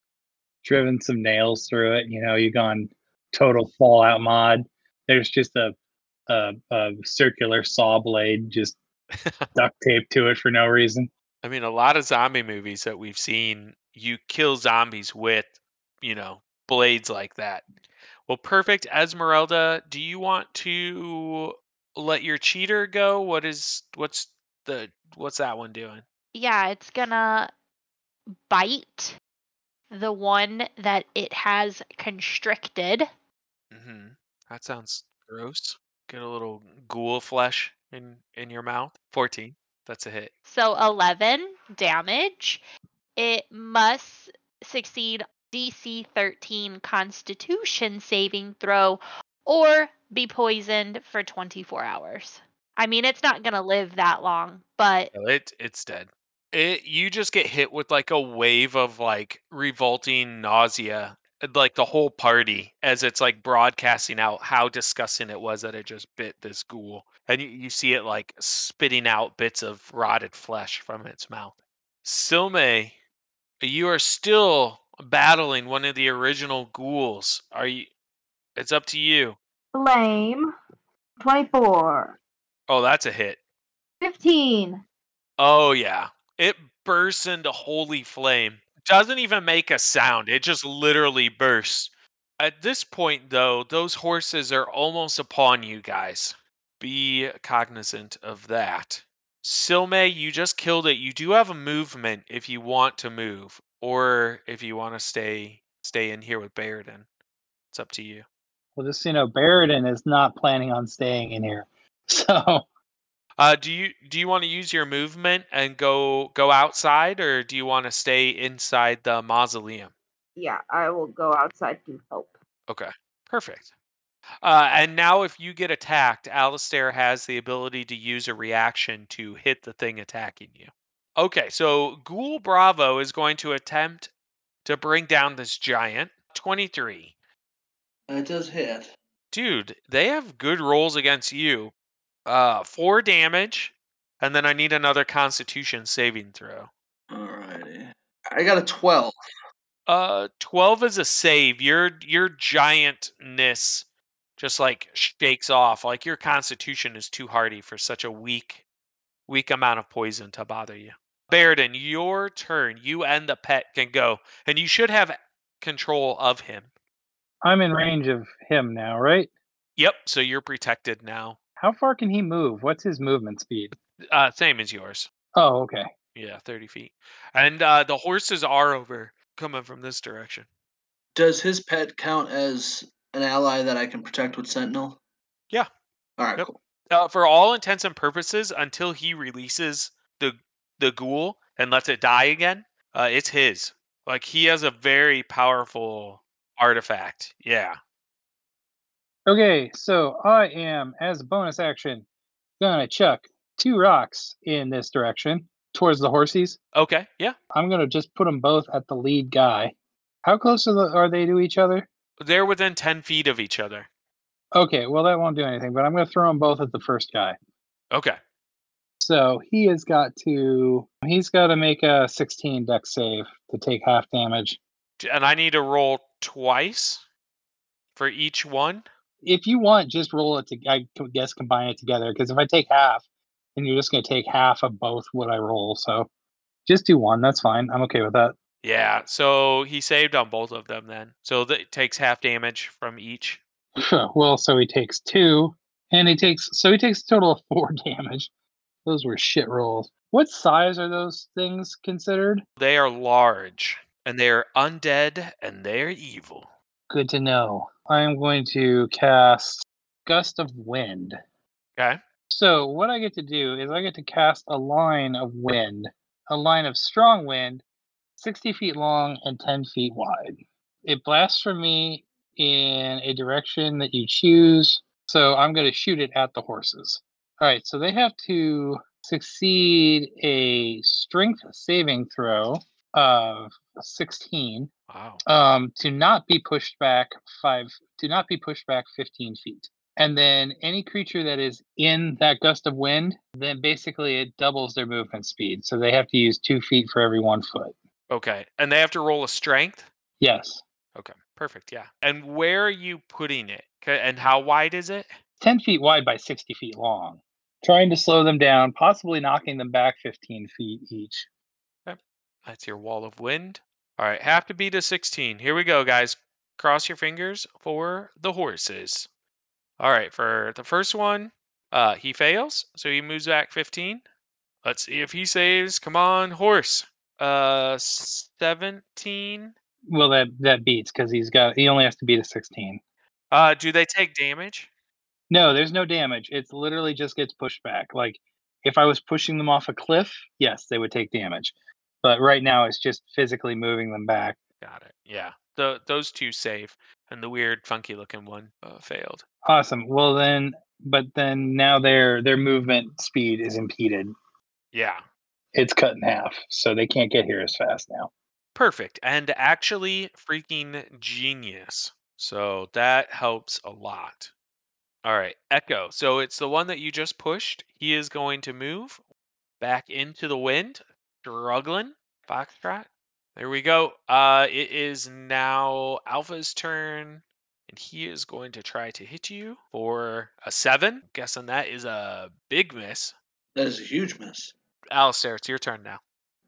driven some nails through it. You know, you've gone total Fallout mod. There's just a a, a circular saw blade just duct taped to it for no reason. I mean, a lot of zombie movies that we've seen, you kill zombies with, you know, blades like that. Well, perfect. Esmeralda, do you want to let your cheater go? What is what's the what's that one doing? Yeah, it's gonna bite the one that it has constricted. hmm That sounds gross. Get a little ghoul flesh in in your mouth. Fourteen. That's a hit. So 11 damage. It must succeed DC 13 Constitution saving throw or be poisoned for 24 hours. I mean, it's not going to live that long, but It it's dead. It you just get hit with like a wave of like revolting nausea, like the whole party as it's like broadcasting out how disgusting it was that it just bit this ghoul, and you, you see it like spitting out bits of rotted flesh from its mouth. Silme, you are still battling one of the original ghouls. Are you? It's up to you. Flame. 24. Oh, that's a hit. 15. Oh yeah. It bursts into holy flame. Doesn't even make a sound. It just literally bursts. At this point though, those horses are almost upon you guys. Be cognizant of that. Silme, you just killed it. You do have a movement if you want to move or if you want to stay stay in here with Baradin. It's up to you. Well, just you know, Baradin is not planning on staying in here. So Uh, do you do you want to use your movement and go go outside, or do you want to stay inside the mausoleum? Yeah, I will go outside to help. Okay, perfect. Uh, and now, if you get attacked, Alistair has the ability to use a reaction to hit the thing attacking you. Okay, so Ghoul Bravo is going to attempt to bring down this giant. 23. It does hit. Dude, they have good rolls against you. Uh, four damage, and then I need another Constitution saving throw. Alrighty. I got a 12. Uh, 12 is a save. Your your giantness just like shakes off. Like your constitution is too hardy for such a weak weak amount of poison to bother you. Baradin, your turn. You and the pet can go, and you should have control of him. I'm in range of him now, right? Yep. So you're protected now. How far can he move? What's his movement speed? Uh, same as yours. Oh, okay. Yeah, 30 feet. And uh, the horses are over coming from this direction. Does his pet count as an ally that I can protect with Sentinel? Yeah. Alright, Yep. cool. uh, for all intents and purposes, until he releases the the ghoul and lets it die again, uh, it's his. Like he has a very powerful artifact. Yeah. Okay, so I am, as a bonus action, gonna chuck two rocks in this direction towards the horsies. Okay. Yeah. I'm gonna just put them both at the lead guy. How close are they to each other? They're within ten feet of each other. Okay, well that won't do anything, but I'm gonna throw them both at the first guy. Okay. So he has got to he's got to make a 16 Dex save to take half damage. And I need to roll twice for each one. If you want, just roll it to I guess combine it together because if I take half, then you're just gonna take half of both what I roll. So just do one. That's fine. I'm okay with that. Yeah. So he saved on both of them then. So that takes half damage from each. well, so he takes two, and he takes so he takes a total of four damage. Those were shit rolls. What size are those things considered? They are large and they are undead and they're evil. Good to know. I am going to cast Gust of Wind. Okay. So what I get to do is I get to cast a line of wind, a line of strong wind, 60 feet long and 10 feet wide. It blasts from me in a direction that you choose. So I'm going to shoot it at the horses. All right, so they have to succeed a strength saving throw of 16 Wow. um, to not be pushed back five, to not be pushed back 15 feet. And then any creature that is in that gust of wind, then basically it doubles their movement speed. So they have to use two feet for every one foot. Okay. And they have to roll a strength? Yes. Okay. Perfect. Yeah. And where are you putting it? And how wide is it? 10 feet wide by 60 feet long. Trying to slow them down, possibly knocking them back 15 feet each. That's your wall of wind. All right. Have to beat a 16. Here we go, guys. Cross your fingers for the horses. All right. For the first one, uh, he fails. So he moves back 15. Let's see if he saves. Come on, horse. Uh, 17. Well, that that beats because he's got he only has to beat a 16. Uh, do they take damage? No, there's no damage. It's literally just gets pushed back. Like if I was pushing them off a cliff, yes, they would take damage. But right now it's just physically moving them back. Got it. Yeah. The those two save, and the weird, funky looking one uh, failed. Awesome. Well then, but then now their their movement speed is impeded. Yeah. It's cut in half, so they can't get here as fast now. Perfect. And actually, freaking genius. So that helps a lot. All right, Echo. So it's the one that you just pushed. He is going to move back into the wind, struggling. Foxtrot. There we go. Uh, it is now Alpha's turn, and he is going to try to hit you for a seven. Guessing that is a big miss. That is a huge miss. Alistair, it's your turn now.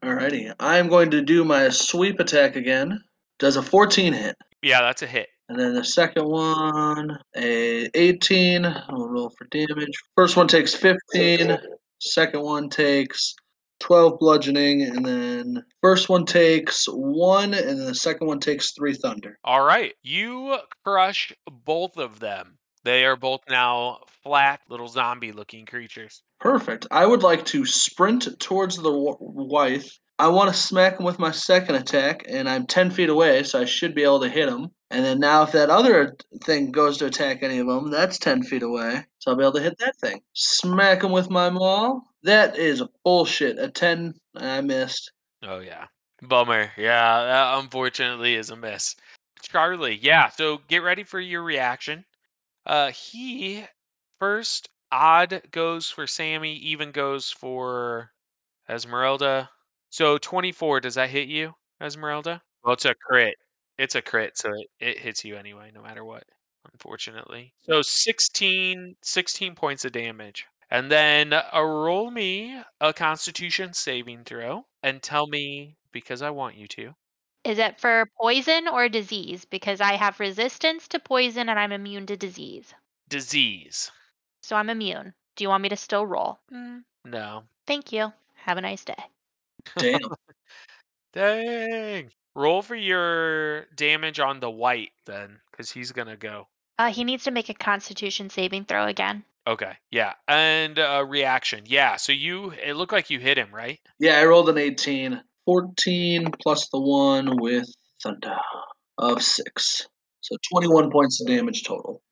Alrighty. I'm going to do my sweep attack again. Does a 14 hit? Yeah, that's a hit. And then the second one, a 18. I'll roll for damage. First one takes 15. Second one takes 12 bludgeoning. And then first one takes one. And then the second one takes three thunder. All right. You crush both of them. They are both now flat little zombie looking creatures. Perfect. I would like to sprint towards the w- wife. I want to smack him with my second attack, and I'm 10 feet away, so I should be able to hit him. And then now, if that other thing goes to attack any of them, that's 10 feet away, so I'll be able to hit that thing. Smack him with my maul. That is bullshit. A 10, I missed. Oh, yeah. Bummer. Yeah, that unfortunately is a miss. Charlie, yeah, so get ready for your reaction. Uh, he first odd goes for Sammy, even goes for Esmeralda. So 24, does that hit you, Esmeralda? Well, it's a crit. It's a crit, so it, it hits you anyway, no matter what, unfortunately. So 16, 16 points of damage. And then uh, roll me a constitution saving throw and tell me, because I want you to. Is it for poison or disease? Because I have resistance to poison and I'm immune to disease. Disease. So I'm immune. Do you want me to still roll? Mm, no. Thank you. Have a nice day. Damn. Dang. Roll for your damage on the wight then, because he's gonna go. Uh, he needs to make a constitution saving throw again. Okay, yeah, and uh, reaction, yeah. So you, it looked like you hit him, right? yeah, I rolled an 18. 14 plus the 1 with thunder of 6. So 21 points of damage total.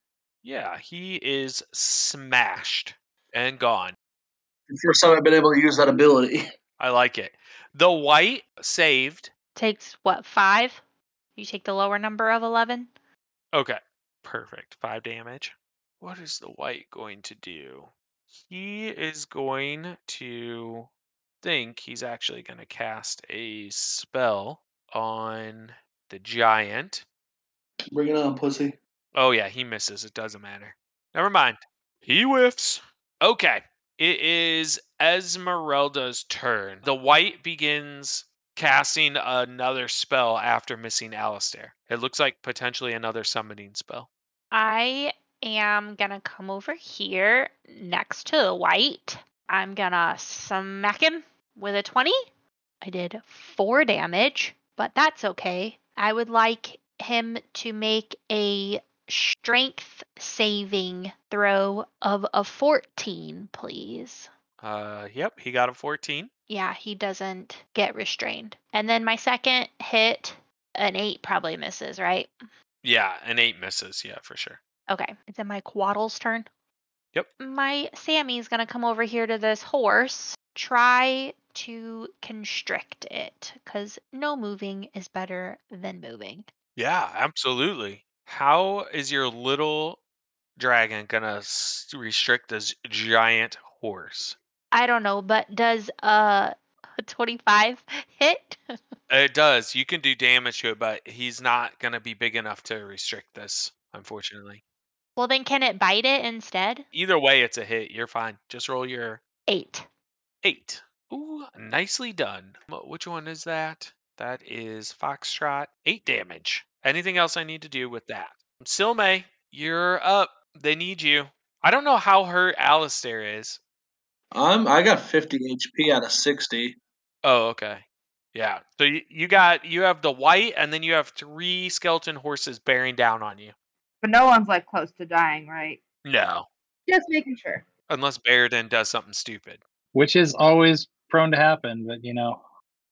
Yeah, he is smashed and gone. First time I've been able to use that ability. I like it. The wight saved. Takes what, five? You take the lower number of 11? Okay, perfect. Five damage. What is the wight going to do? He is going to think he's actually going to cast a spell on the giant. Bring it on, pussy. Oh, yeah, he misses. It doesn't matter. Never mind. He whiffs. Okay. It is Esmeralda's turn. The wight begins casting another spell after missing Alistair. It looks like potentially another summoning spell. I am gonna come over here next to the wight. I'm gonna smack him with a 20. I did four damage, but that's okay. I would like him to make a strength saving throw of a 14, please. Uh, yep, he got a 14. Yeah, he doesn't get restrained. And then my second hit, an 8 probably misses, right? Yeah, an 8 misses. Yeah, for sure. Okay, it's in my couatl's turn. Yep. My Sammy's gonna come over here to this horse, try to constrict it, because no moving is better than moving. Yeah, absolutely. How is your little dragon gonna restrict this giant horse? I don't know, but does uh, a 25 hit? It does. You can do damage to it, but he's not gonna be big enough to restrict this, unfortunately. well, then can it bite it instead? Either way, it's a hit. You're fine. Just roll your 8. eight. Ooh, nicely done. Which one is that? That is Foxtrot. Eight damage. Anything else I need to do with that? Silme, you're up. They need you. I don't know how hurt Alistair is. I'm I got 50 HP out of 60. Oh, okay. Yeah. So you, you got you have the wight, and then you have three skeleton horses bearing down on you. But no one's like close to dying, right? No, Just making sure. unless Baradin does something stupid. which is always prone to happen. But you know,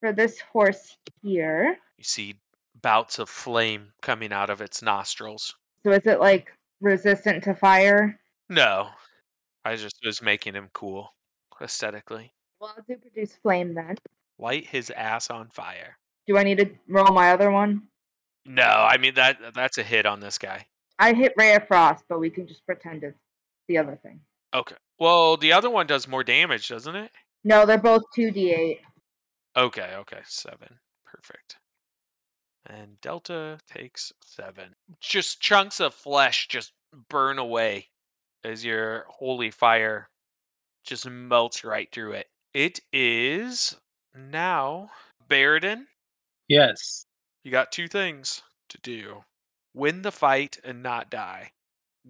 For this horse here, You see bouts of flame coming out of its nostrils. So is it like resistant to fire? No, I just was making him cool aesthetically. Well, I'll do produce flame then. Light his ass on fire. Do I need to roll my other one? No, I mean that that's a hit on this guy. I hit Ray of Frost, but we can just pretend it's the other thing. Okay. Well, the other one does more damage, doesn't it? No, they're both 2d8. Okay, okay, seven. Perfect. And Delta takes seven. Just chunks of flesh just burn away as your holy fire just melts right through it. It is now Baradin. Yes. You got two things to do win the fight and not die.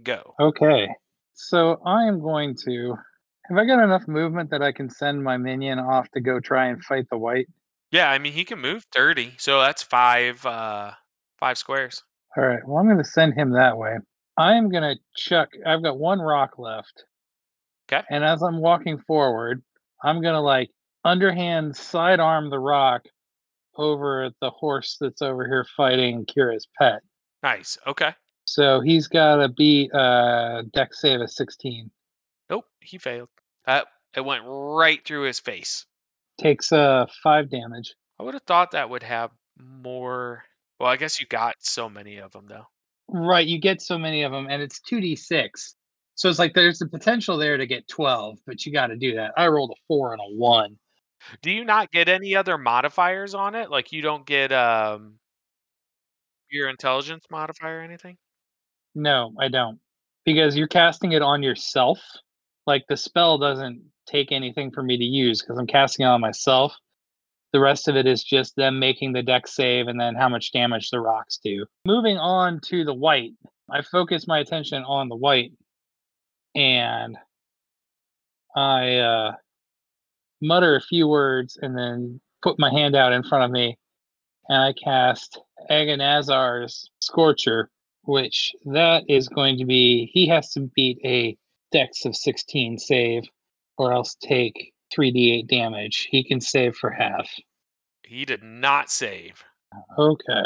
Go. Okay. So I am going to. Have I got enough movement that I can send my minion off to go try and fight the wight? Yeah, I mean he can move 30, so that's five uh five squares. All right. Well, I'm going to send him that way. I am going to chuck. I've got one rock left. 'Kay. And as I'm walking forward, I'm going to like underhand sidearm the rock over at the horse that's over here fighting Kira's pet. Nice. Okay. So he's got to beat uh, Dex save of 16. Nope, he failed. That it went right through his face. Takes uh, five damage. I would have thought that would have more. Well, I guess you got so many of them though. Right. You get so many of them, and it's 2d6. So it's like there's the potential there to get 12, but you got to do that. I rolled a four and a one. Do you not get any other modifiers on it? Like you don't get um your intelligence modifier or anything? No, I don't. Because you're casting it on yourself. Like the spell doesn't take anything for me to use because I'm casting it on myself. The rest of it is just them making the Dex save and then how much damage the rocks do. Moving on to the wight, I focus my attention on the wight and I uh, mutter a few words and then put my hand out in front of me and I cast Aganazzar's Scorcher, which that is going to be he has to beat a dex of 16 save or else take 3d8 damage. He can save for half. He did not save. Okay.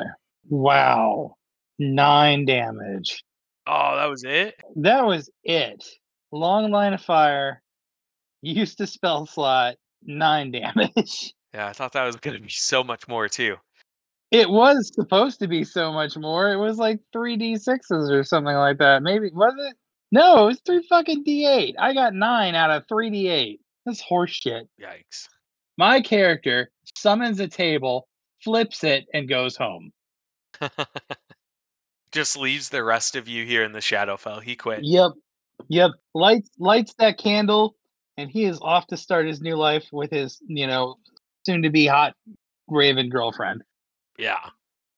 Wow. Nine damage. Oh, that was it? That was it. Long line of fire. Used to spell slot. Nine damage. Yeah, I thought that was going to be so much more too. It was supposed to be so much more. It was like three d sixes or something like that. Maybe was it? No, it was three fucking d eight. I got nine out of three d eight. That's horseshit. Yikes. My character summons a table, flips it, and goes home. Just leaves the rest of you here in the Shadowfell. He quit. Yep, yep. Lights lights that candle, and he is off to start his new life with his, you know, soon to be hot Raven girlfriend. Yeah.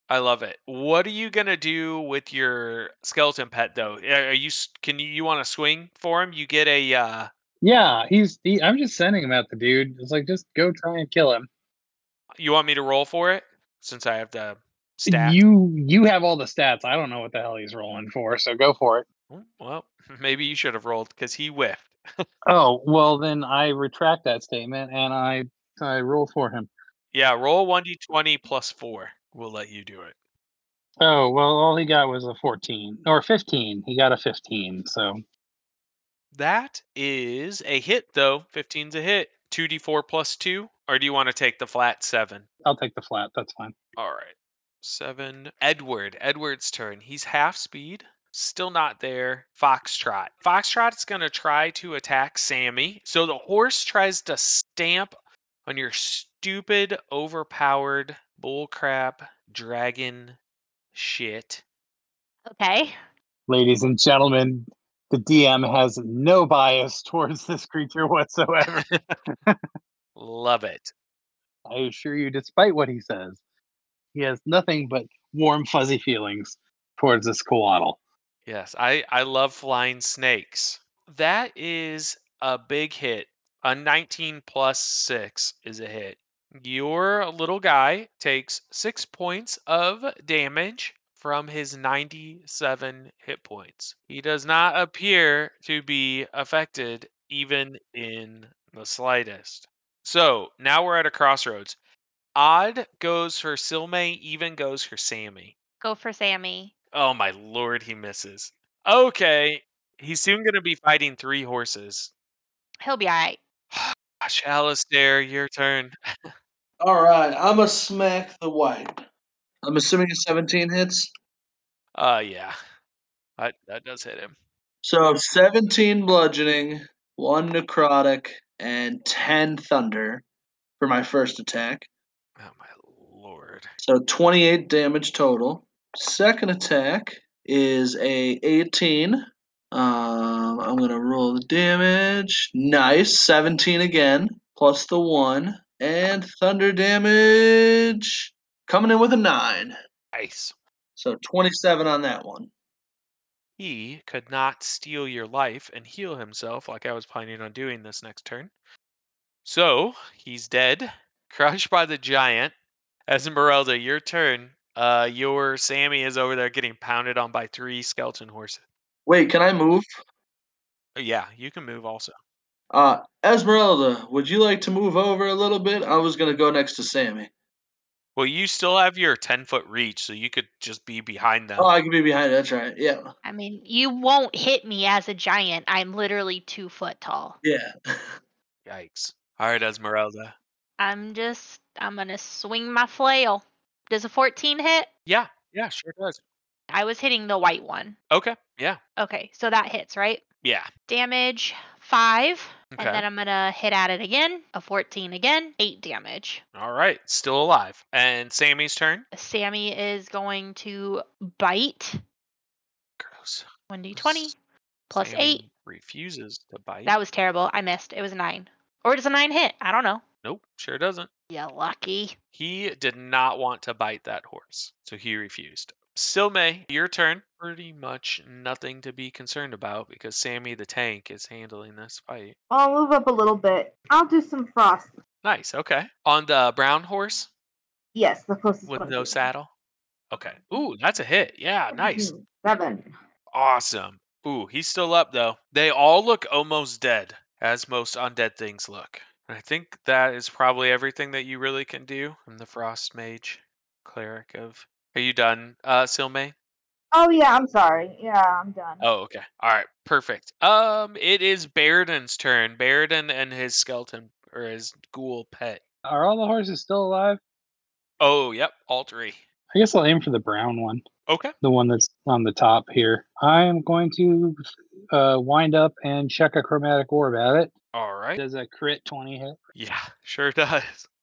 I love it. What are you gonna do with your skeleton pet though? Are you can you you want to swing for him? You get a uh Yeah, he's. He, I'm just sending him at the dude. It's like just go try and kill him. you want me to roll for it since I have the stat. You you have all the stats. I don't know what the hell he's rolling for, so go for it. Oh, Well, maybe you should have rolled because he whiffed. Oh well, then I retract that statement and I I roll for him. Yeah, roll one d twenty plus four. We'll let you do it. Oh well, all he got was a 14 or 15. He got a 15. So That is a hit though. 15's a hit. Two d four plus two, or do you want to take the flat seven? I'll take the flat. That's fine. All right. Seven. Edward. Edward's turn. He's half speed. Still not there. Foxtrot. Foxtrot's going to try to attack Sammy. So the horse tries to stamp on your stupid, overpowered, bullcrap, dragon shit. Okay. Ladies and gentlemen, the DM has no bias towards this creature whatsoever. Love it. I assure you, despite what he says, he has nothing but warm, fuzzy feelings towards this couatl. Yes, I, I love flying snakes. That is a big hit. A 19 plus 6 is a hit. Your little guy takes 6 points of damage from his 97 hit points. He does not appear to be affected even in the slightest. So now we're at a crossroads. Odd goes for Silme, even goes for Sammy. Go for Sammy. Oh my lord, he misses. Okay. He's soon gonna be fighting three horses. He'll be alright. Gosh, Alistair, your turn. All right, I'm gonna smack the wight. I'm assuming a 17 hits. Uh yeah. That that does hit him. So 17 bludgeoning, one necrotic, and 10 thunder for my first attack. Oh my lord. So 28 damage total. Second attack is a 18. Um, I'm gonna roll the damage. Nice, 17 again, plus the one, and thunder damage coming in with a nine. Nice. So 27 on that one. He could not steal your life and heal himself like I was planning on doing this next turn. So he's dead, crushed by the giant. Esmeralda, your turn. Uh, your Sammy is over there getting pounded on by three skeleton horses. Wait, can I move? Oh, yeah, you can move also. Uh, Esmeralda, would you like to move over a little bit? I was gonna go next to Sammy. Well, you still have your 10 foot reach, so you could just be behind them. Oh, I can be behind. That's right. Yeah, I mean, you won't hit me as a giant. I'm literally two foot tall. yeah. Yikes. All right, Esmeralda. I'm just, I'm gonna swing my flail. Does a 14 hit? Yeah, yeah, sure does. I was hitting the white one. Okay, yeah, Okay, so that hits, right? yeah. Damage five, Okay. and then I'm gonna hit at it again. A 14 again, eight damage. All right, still alive. And Sammy's turn. Sammy is going to bite. Gross. 1d20 S- plus Sammy eight. Refuses to bite. That was terrible. I missed. It was a nine. Or does a nine hit? I don't know. Nope, sure doesn't. Yeah, lucky. He did not want to bite that horse, so he refused. Silme, your turn. Pretty much nothing to be concerned about because Sammy the tank is handling this fight. I'll move up a little bit. I'll do some frost. Nice, okay. On the brown horse Yes, the closest with one no to saddle. Okay. Ooh, that's a hit. Yeah, nice. Seven. Awesome. Ooh, he's still up though. They all look almost dead, as most undead things look. And I think that is probably everything that you really can do. I'm the Frost Mage, cleric of. Are you done, uh, Silme? Oh yeah, I'm sorry. Yeah, I'm done. Oh, okay. All right, perfect. Um, it is Baradin's turn. Baradin and his skeleton or his ghoul pet. Are all the horses still alive? Oh, yep, all three. I guess I'll aim for the brown one, Okay. the one that's on the top here. I am going to uh, wind up and check a chromatic orb at it. All right. Does a crit 20 hit? Yeah, sure does.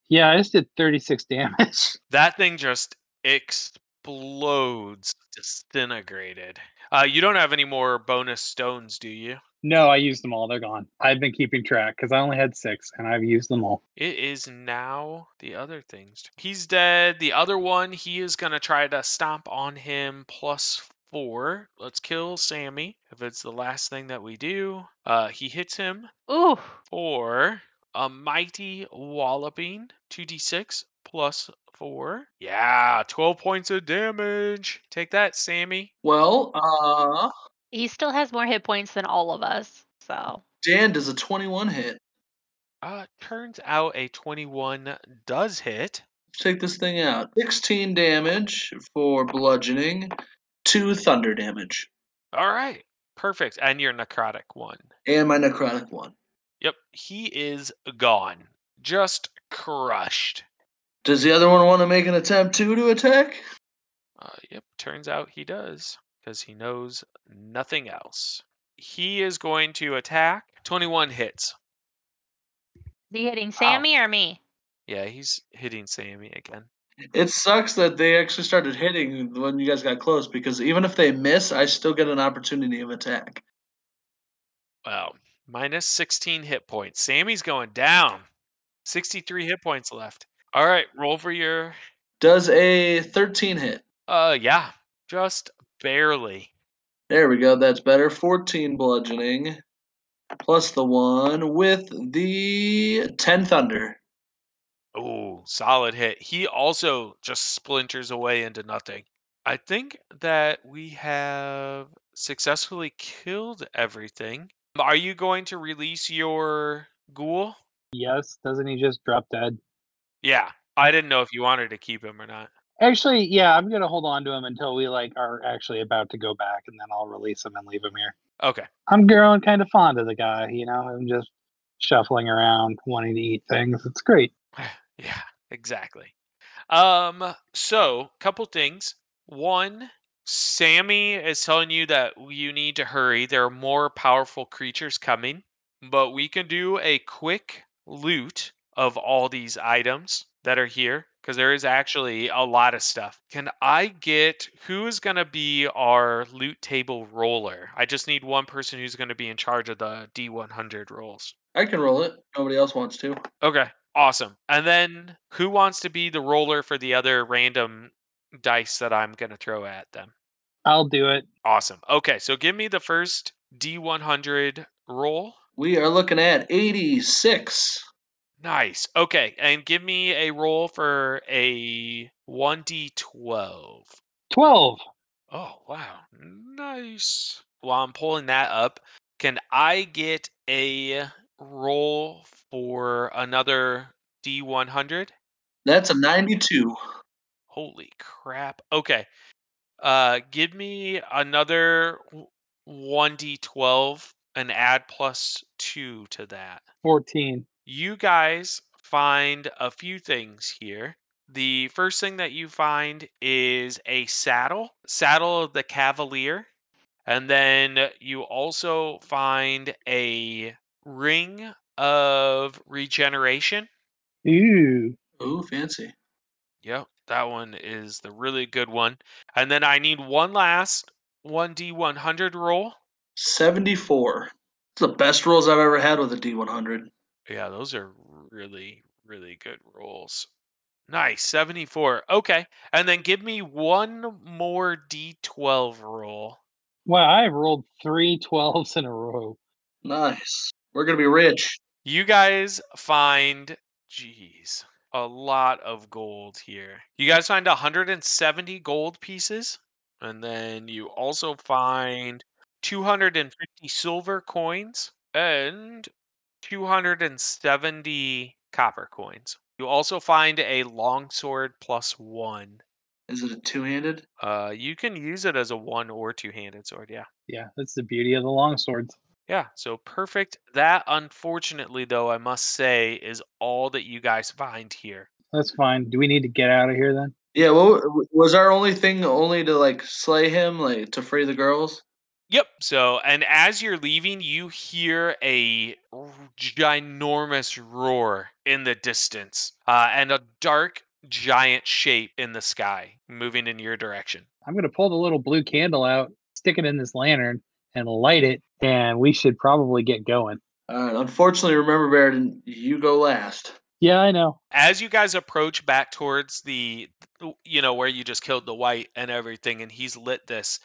Yeah, I just did 36 damage. That thing just explodes, disintegrated. Uh, you don't have any more bonus stones, do you? No, I used them all. They're gone. I've been keeping track because I only had six and I've used them all. It is now the other things. He's dead. The other one, he is going to try to stomp on him plus four. Let's kill Sammy. If it's the last thing that we do, uh, he hits him Ooh, for a mighty walloping 2d6 plus four. Yeah, 12 points of damage. Take that, Sammy. Well, uh, he still has more hit points than all of us. So Dan does a 21 hit. Uh, turns out a 21 does hit. Take this thing out 16 damage for bludgeoning, 2 thunder damage, All right, perfect. And your necrotic one. and my necrotic one. Yep, he is gone. Just crushed. Does the other one want to make an attempt too to attack? Uh, yep, turns out he does because he knows nothing else. He is going to attack. 21 hits. is he hitting Sammy or me? Yeah, he's hitting Sammy again. It sucks that they actually started hitting when you guys got close because even if they miss, I still get an opportunity of attack. Wow, minus 16 hit points. Sammy's going down. 63 hit points left. All right, roll for your. Does a 13 hit? Uh, yeah, just barely. There we go. That's better. 14 bludgeoning plus the one with the 10 thunder. Oh, solid hit. He also just splinters away into nothing. I think that we have successfully killed everything. Are you going to release your ghoul? Yes, doesn't he just drop dead? Yeah, I didn't know if you wanted to keep him or not. Actually, yeah, I'm gonna hold on to him until we like are actually about to go back, and then I'll release him and leave him here. Okay. I'm growing kind of fond of the guy. You know, I'm just shuffling around, wanting to eat things. It's great. Yeah, exactly. Um, so couple things. One, Sammy is telling you that you need to hurry. There are more powerful creatures coming, but we can do a quick loot of all these items that are here because there is actually a lot of stuff. Can I get who is going to be our loot table roller? I just need one person who's going to be in charge of the D100 rolls. I can roll it. Nobody else wants to. Okay, awesome. And then who wants to be the roller for the other random dice that I'm going to throw at them? I'll do it. Awesome. Okay, so give me the first D100 roll. We are looking at 86. Nice. Okay, and give me a roll for a 1d12. Twelve. Oh, wow. Nice. While I'm pulling that up, can I get a roll for another D100? That's a 92. Holy crap. Okay. Uh give me another 1d12 and add plus 2 to that. Fourteen. You guys find a few things here. The first thing that you find is a saddle, saddle of the cavalier. And then you also find a ring of regeneration. Ooh. Ooh, fancy. Yep, that one is the really good one. And then I need one last 1d100 roll. 74. It's the best rolls I've ever had with a D100. Yeah, those are really, really good rolls. Nice, 74. Okay. And then give me one more d12 roll. Wow, I've rolled three 12s in a row. Nice. We're going to be rich. You guys find, geez, a lot of gold here. You guys find 170 gold pieces. And then you also find 250 silver coins and 270 copper coins. You also find a longsword plus one. Is it a two handed? Uh, you can use it as a one or two handed sword. Yeah. Yeah, that's the beauty of the longswords. Yeah. So perfect. That, unfortunately, though, I must say, is all that you guys find here. That's fine. Do we need to get out of here then? Yeah, well, was our only thing only to like slay him, like to free the girls? Yep. So, and as you're leaving, you hear a ginormous roar in the distance uh, and a dark, giant shape in the sky moving in your direction. I'm gonna pull the little blue candle out, stick it in this lantern, and light it, and we should probably get going. All right. Unfortunately, remember, Baird, you go last. Yeah, I know. As you guys approach back towards the, you know, where you just killed the wight and everything, and he's lit this,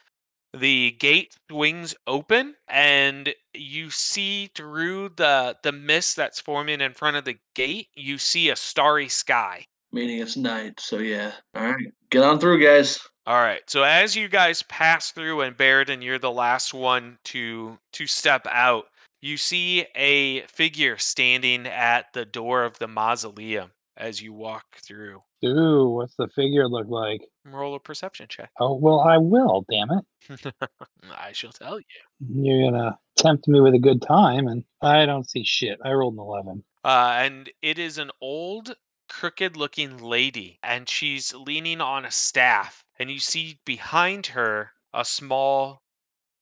the gate swings open and you see through the the mist that's forming in front of the gate you see a starry sky Meaning it's night. So yeah. All right. Get on through, guys. all right so as you guys pass through and Baird, you're the last one to to step out you see a figure standing at the door of the mausoleum as you walk through Ooh, what's the figure look like? roll a perception check Oh well, I will. Damn it! i shall tell you You're gonna tempt me with a good time, and I don't see shit. I rolled an eleven. Uh, and it is an old, crooked looking lady, and she's leaning on a staff. And you see behind her a small,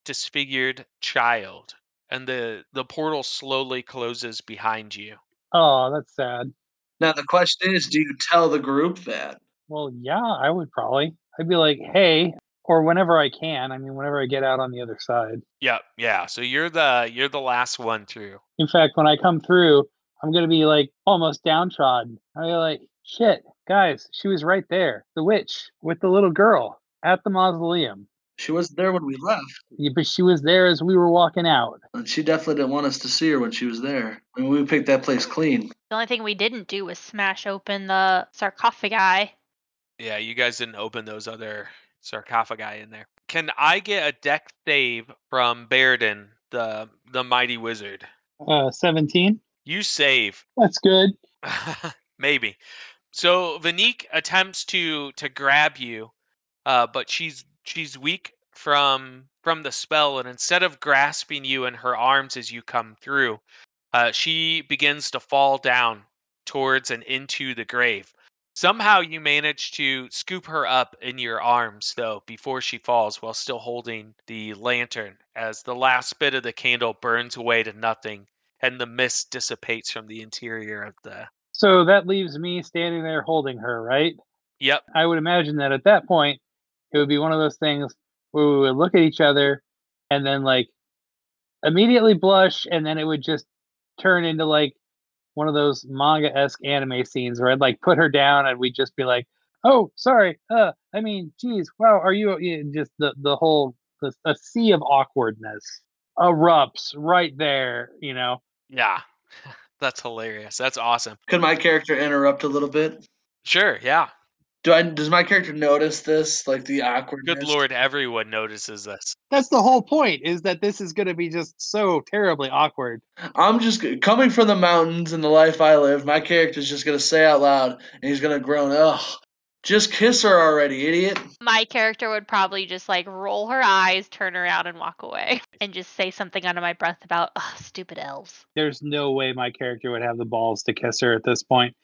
disfigured child. And the, the portal slowly closes behind you. Oh, that's sad. Now the question is, do you tell the group that? Well, yeah, I would probably. I'd be like, hey, or whenever I can. I mean, whenever I get out on the other side. Yeah, yeah. So you're the you're the last one through. In fact, when I come through, I'm gonna be like almost downtrodden. I'll be like, shit, guys, she was right there, the witch with the little girl at the mausoleum. She wasn't there when we left, Yeah, but she was there as we were walking out. and she definitely didn't want us to see her when she was there. I mean, we picked that place clean. The only thing we didn't do was smash open the sarcophagi. Yeah, you guys didn't open those other sarcophagi in there. Can I get a Dex save from Baradin, the the mighty wizard? Uh, 17. You save. That's good. Maybe. So Vanique attempts to to grab you, uh, but she's she's weak from from the spell, and instead of grasping you in her arms as you come through, uh, she begins to fall down towards and into the grave. Somehow you manage to scoop her up in your arms, though, before she falls, while still holding the lantern, as the last bit of the candle burns away to nothing and the mist dissipates from the interior of the. So that leaves me standing there holding her, right? Yep. I would imagine that at that point, it would be one of those things where we would look at each other and then like immediately blush, and then it would just turn into like one of those manga esque anime scenes where I'd like put her down and we'd just be like, "Oh, sorry. Uh, I mean, geez, wow, are you yeah, just the the whole the, a sea of awkwardness erupts right there, you know? Yeah. That's hilarious. That's awesome. Could my character interrupt a little bit? Sure. Yeah. Do I? Does my character notice this, like the awkwardness? Good lord, everyone notices this. That's the whole point. Is that this is going to be just so terribly awkward. I'm just coming from the mountains and the life I live. My character's just gonna say out loud, and he's gonna groan. Ugh, just kiss her already, idiot. My character would probably just like roll her eyes, turn around, and walk away, and just say something under my breath about, "Ugh, stupid elves." There's no way my character would have the balls to kiss her at this point.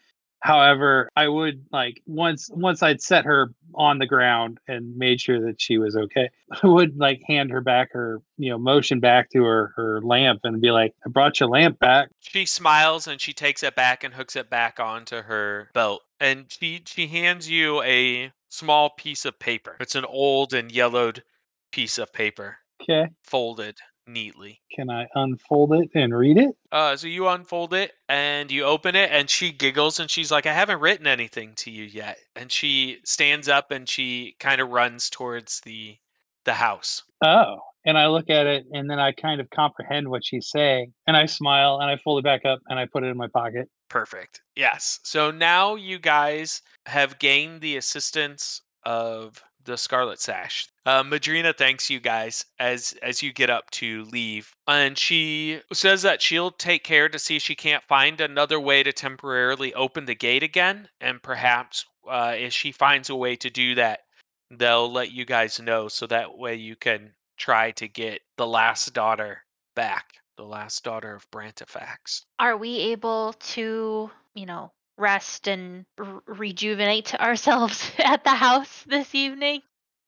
However, I would like once once I'd set her on the ground and made sure that she was okay, I would like hand her back her, you know, motion back to her her lamp and be like, I brought your lamp back. She smiles and she takes it back and hooks it back onto her belt. And she she hands you a small piece of paper. It's an old and yellowed piece of paper, Okay. folded neatly. Can I unfold it and read it? Uh, so you unfold it and you open it, and she giggles and she's like, "I haven't written anything to you yet." And she stands up and she kind of runs towards the the house. Oh. And I look at it and then I kind of comprehend what she's saying. And I smile and I fold it back up and I put it in my pocket. Perfect. Yes. So now you guys have gained the assistance of the Scarlet Sash. Uh, Madrina thanks you guys as as you get up to leave, and she says that she'll take care to see if she can't find another way to temporarily open the gate again, and perhaps uh, if she finds a way to do that, they'll let you guys know so that way you can try to get the last daughter back, the last daughter of Brantifax. Are we able to, you know, rest and r- rejuvenate ourselves at the house this evening?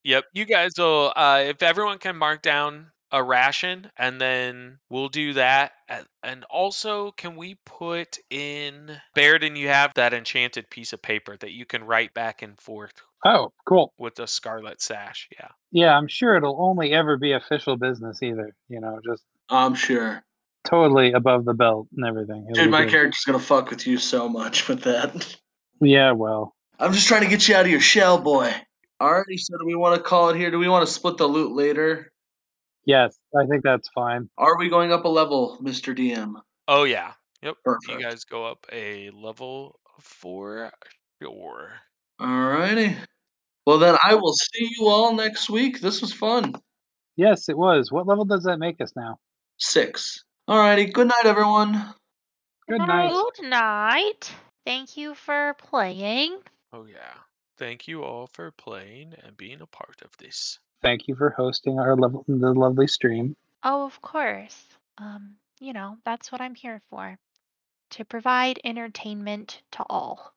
Yep, you guys will. Uh, if everyone can mark down a ration, and then we'll do that. And also, can we put in Baird and you have that enchanted piece of paper that you can write back and forth Oh, cool. with the scarlet sash? Yeah. Yeah, I'm sure it'll only ever be official business either. You know, just I'm sure. Totally above the belt and everything. It'll Dude, my good. character's gonna fuck with you so much with that. Yeah, well, I'm just trying to get you out of your shell, boy. Alrighty, so do we want to call it here? Do we want to split the loot later? yes, I think that's fine. Are we going up a level, Mr. DM? Oh yeah. Yep. Perfect. You guys go up a level for sure. Alrighty. Well, then I will see you all next week. This was fun. Yes, it was. What level does that make us now? Six. Alrighty. Good night, everyone. Good night. Good night. Thank you for playing. Oh yeah. Thank you all for playing and being a part of this. Thank you for hosting our level the lovely stream. Oh, of course. Um, you know, that's what I'm here for. To provide entertainment to all.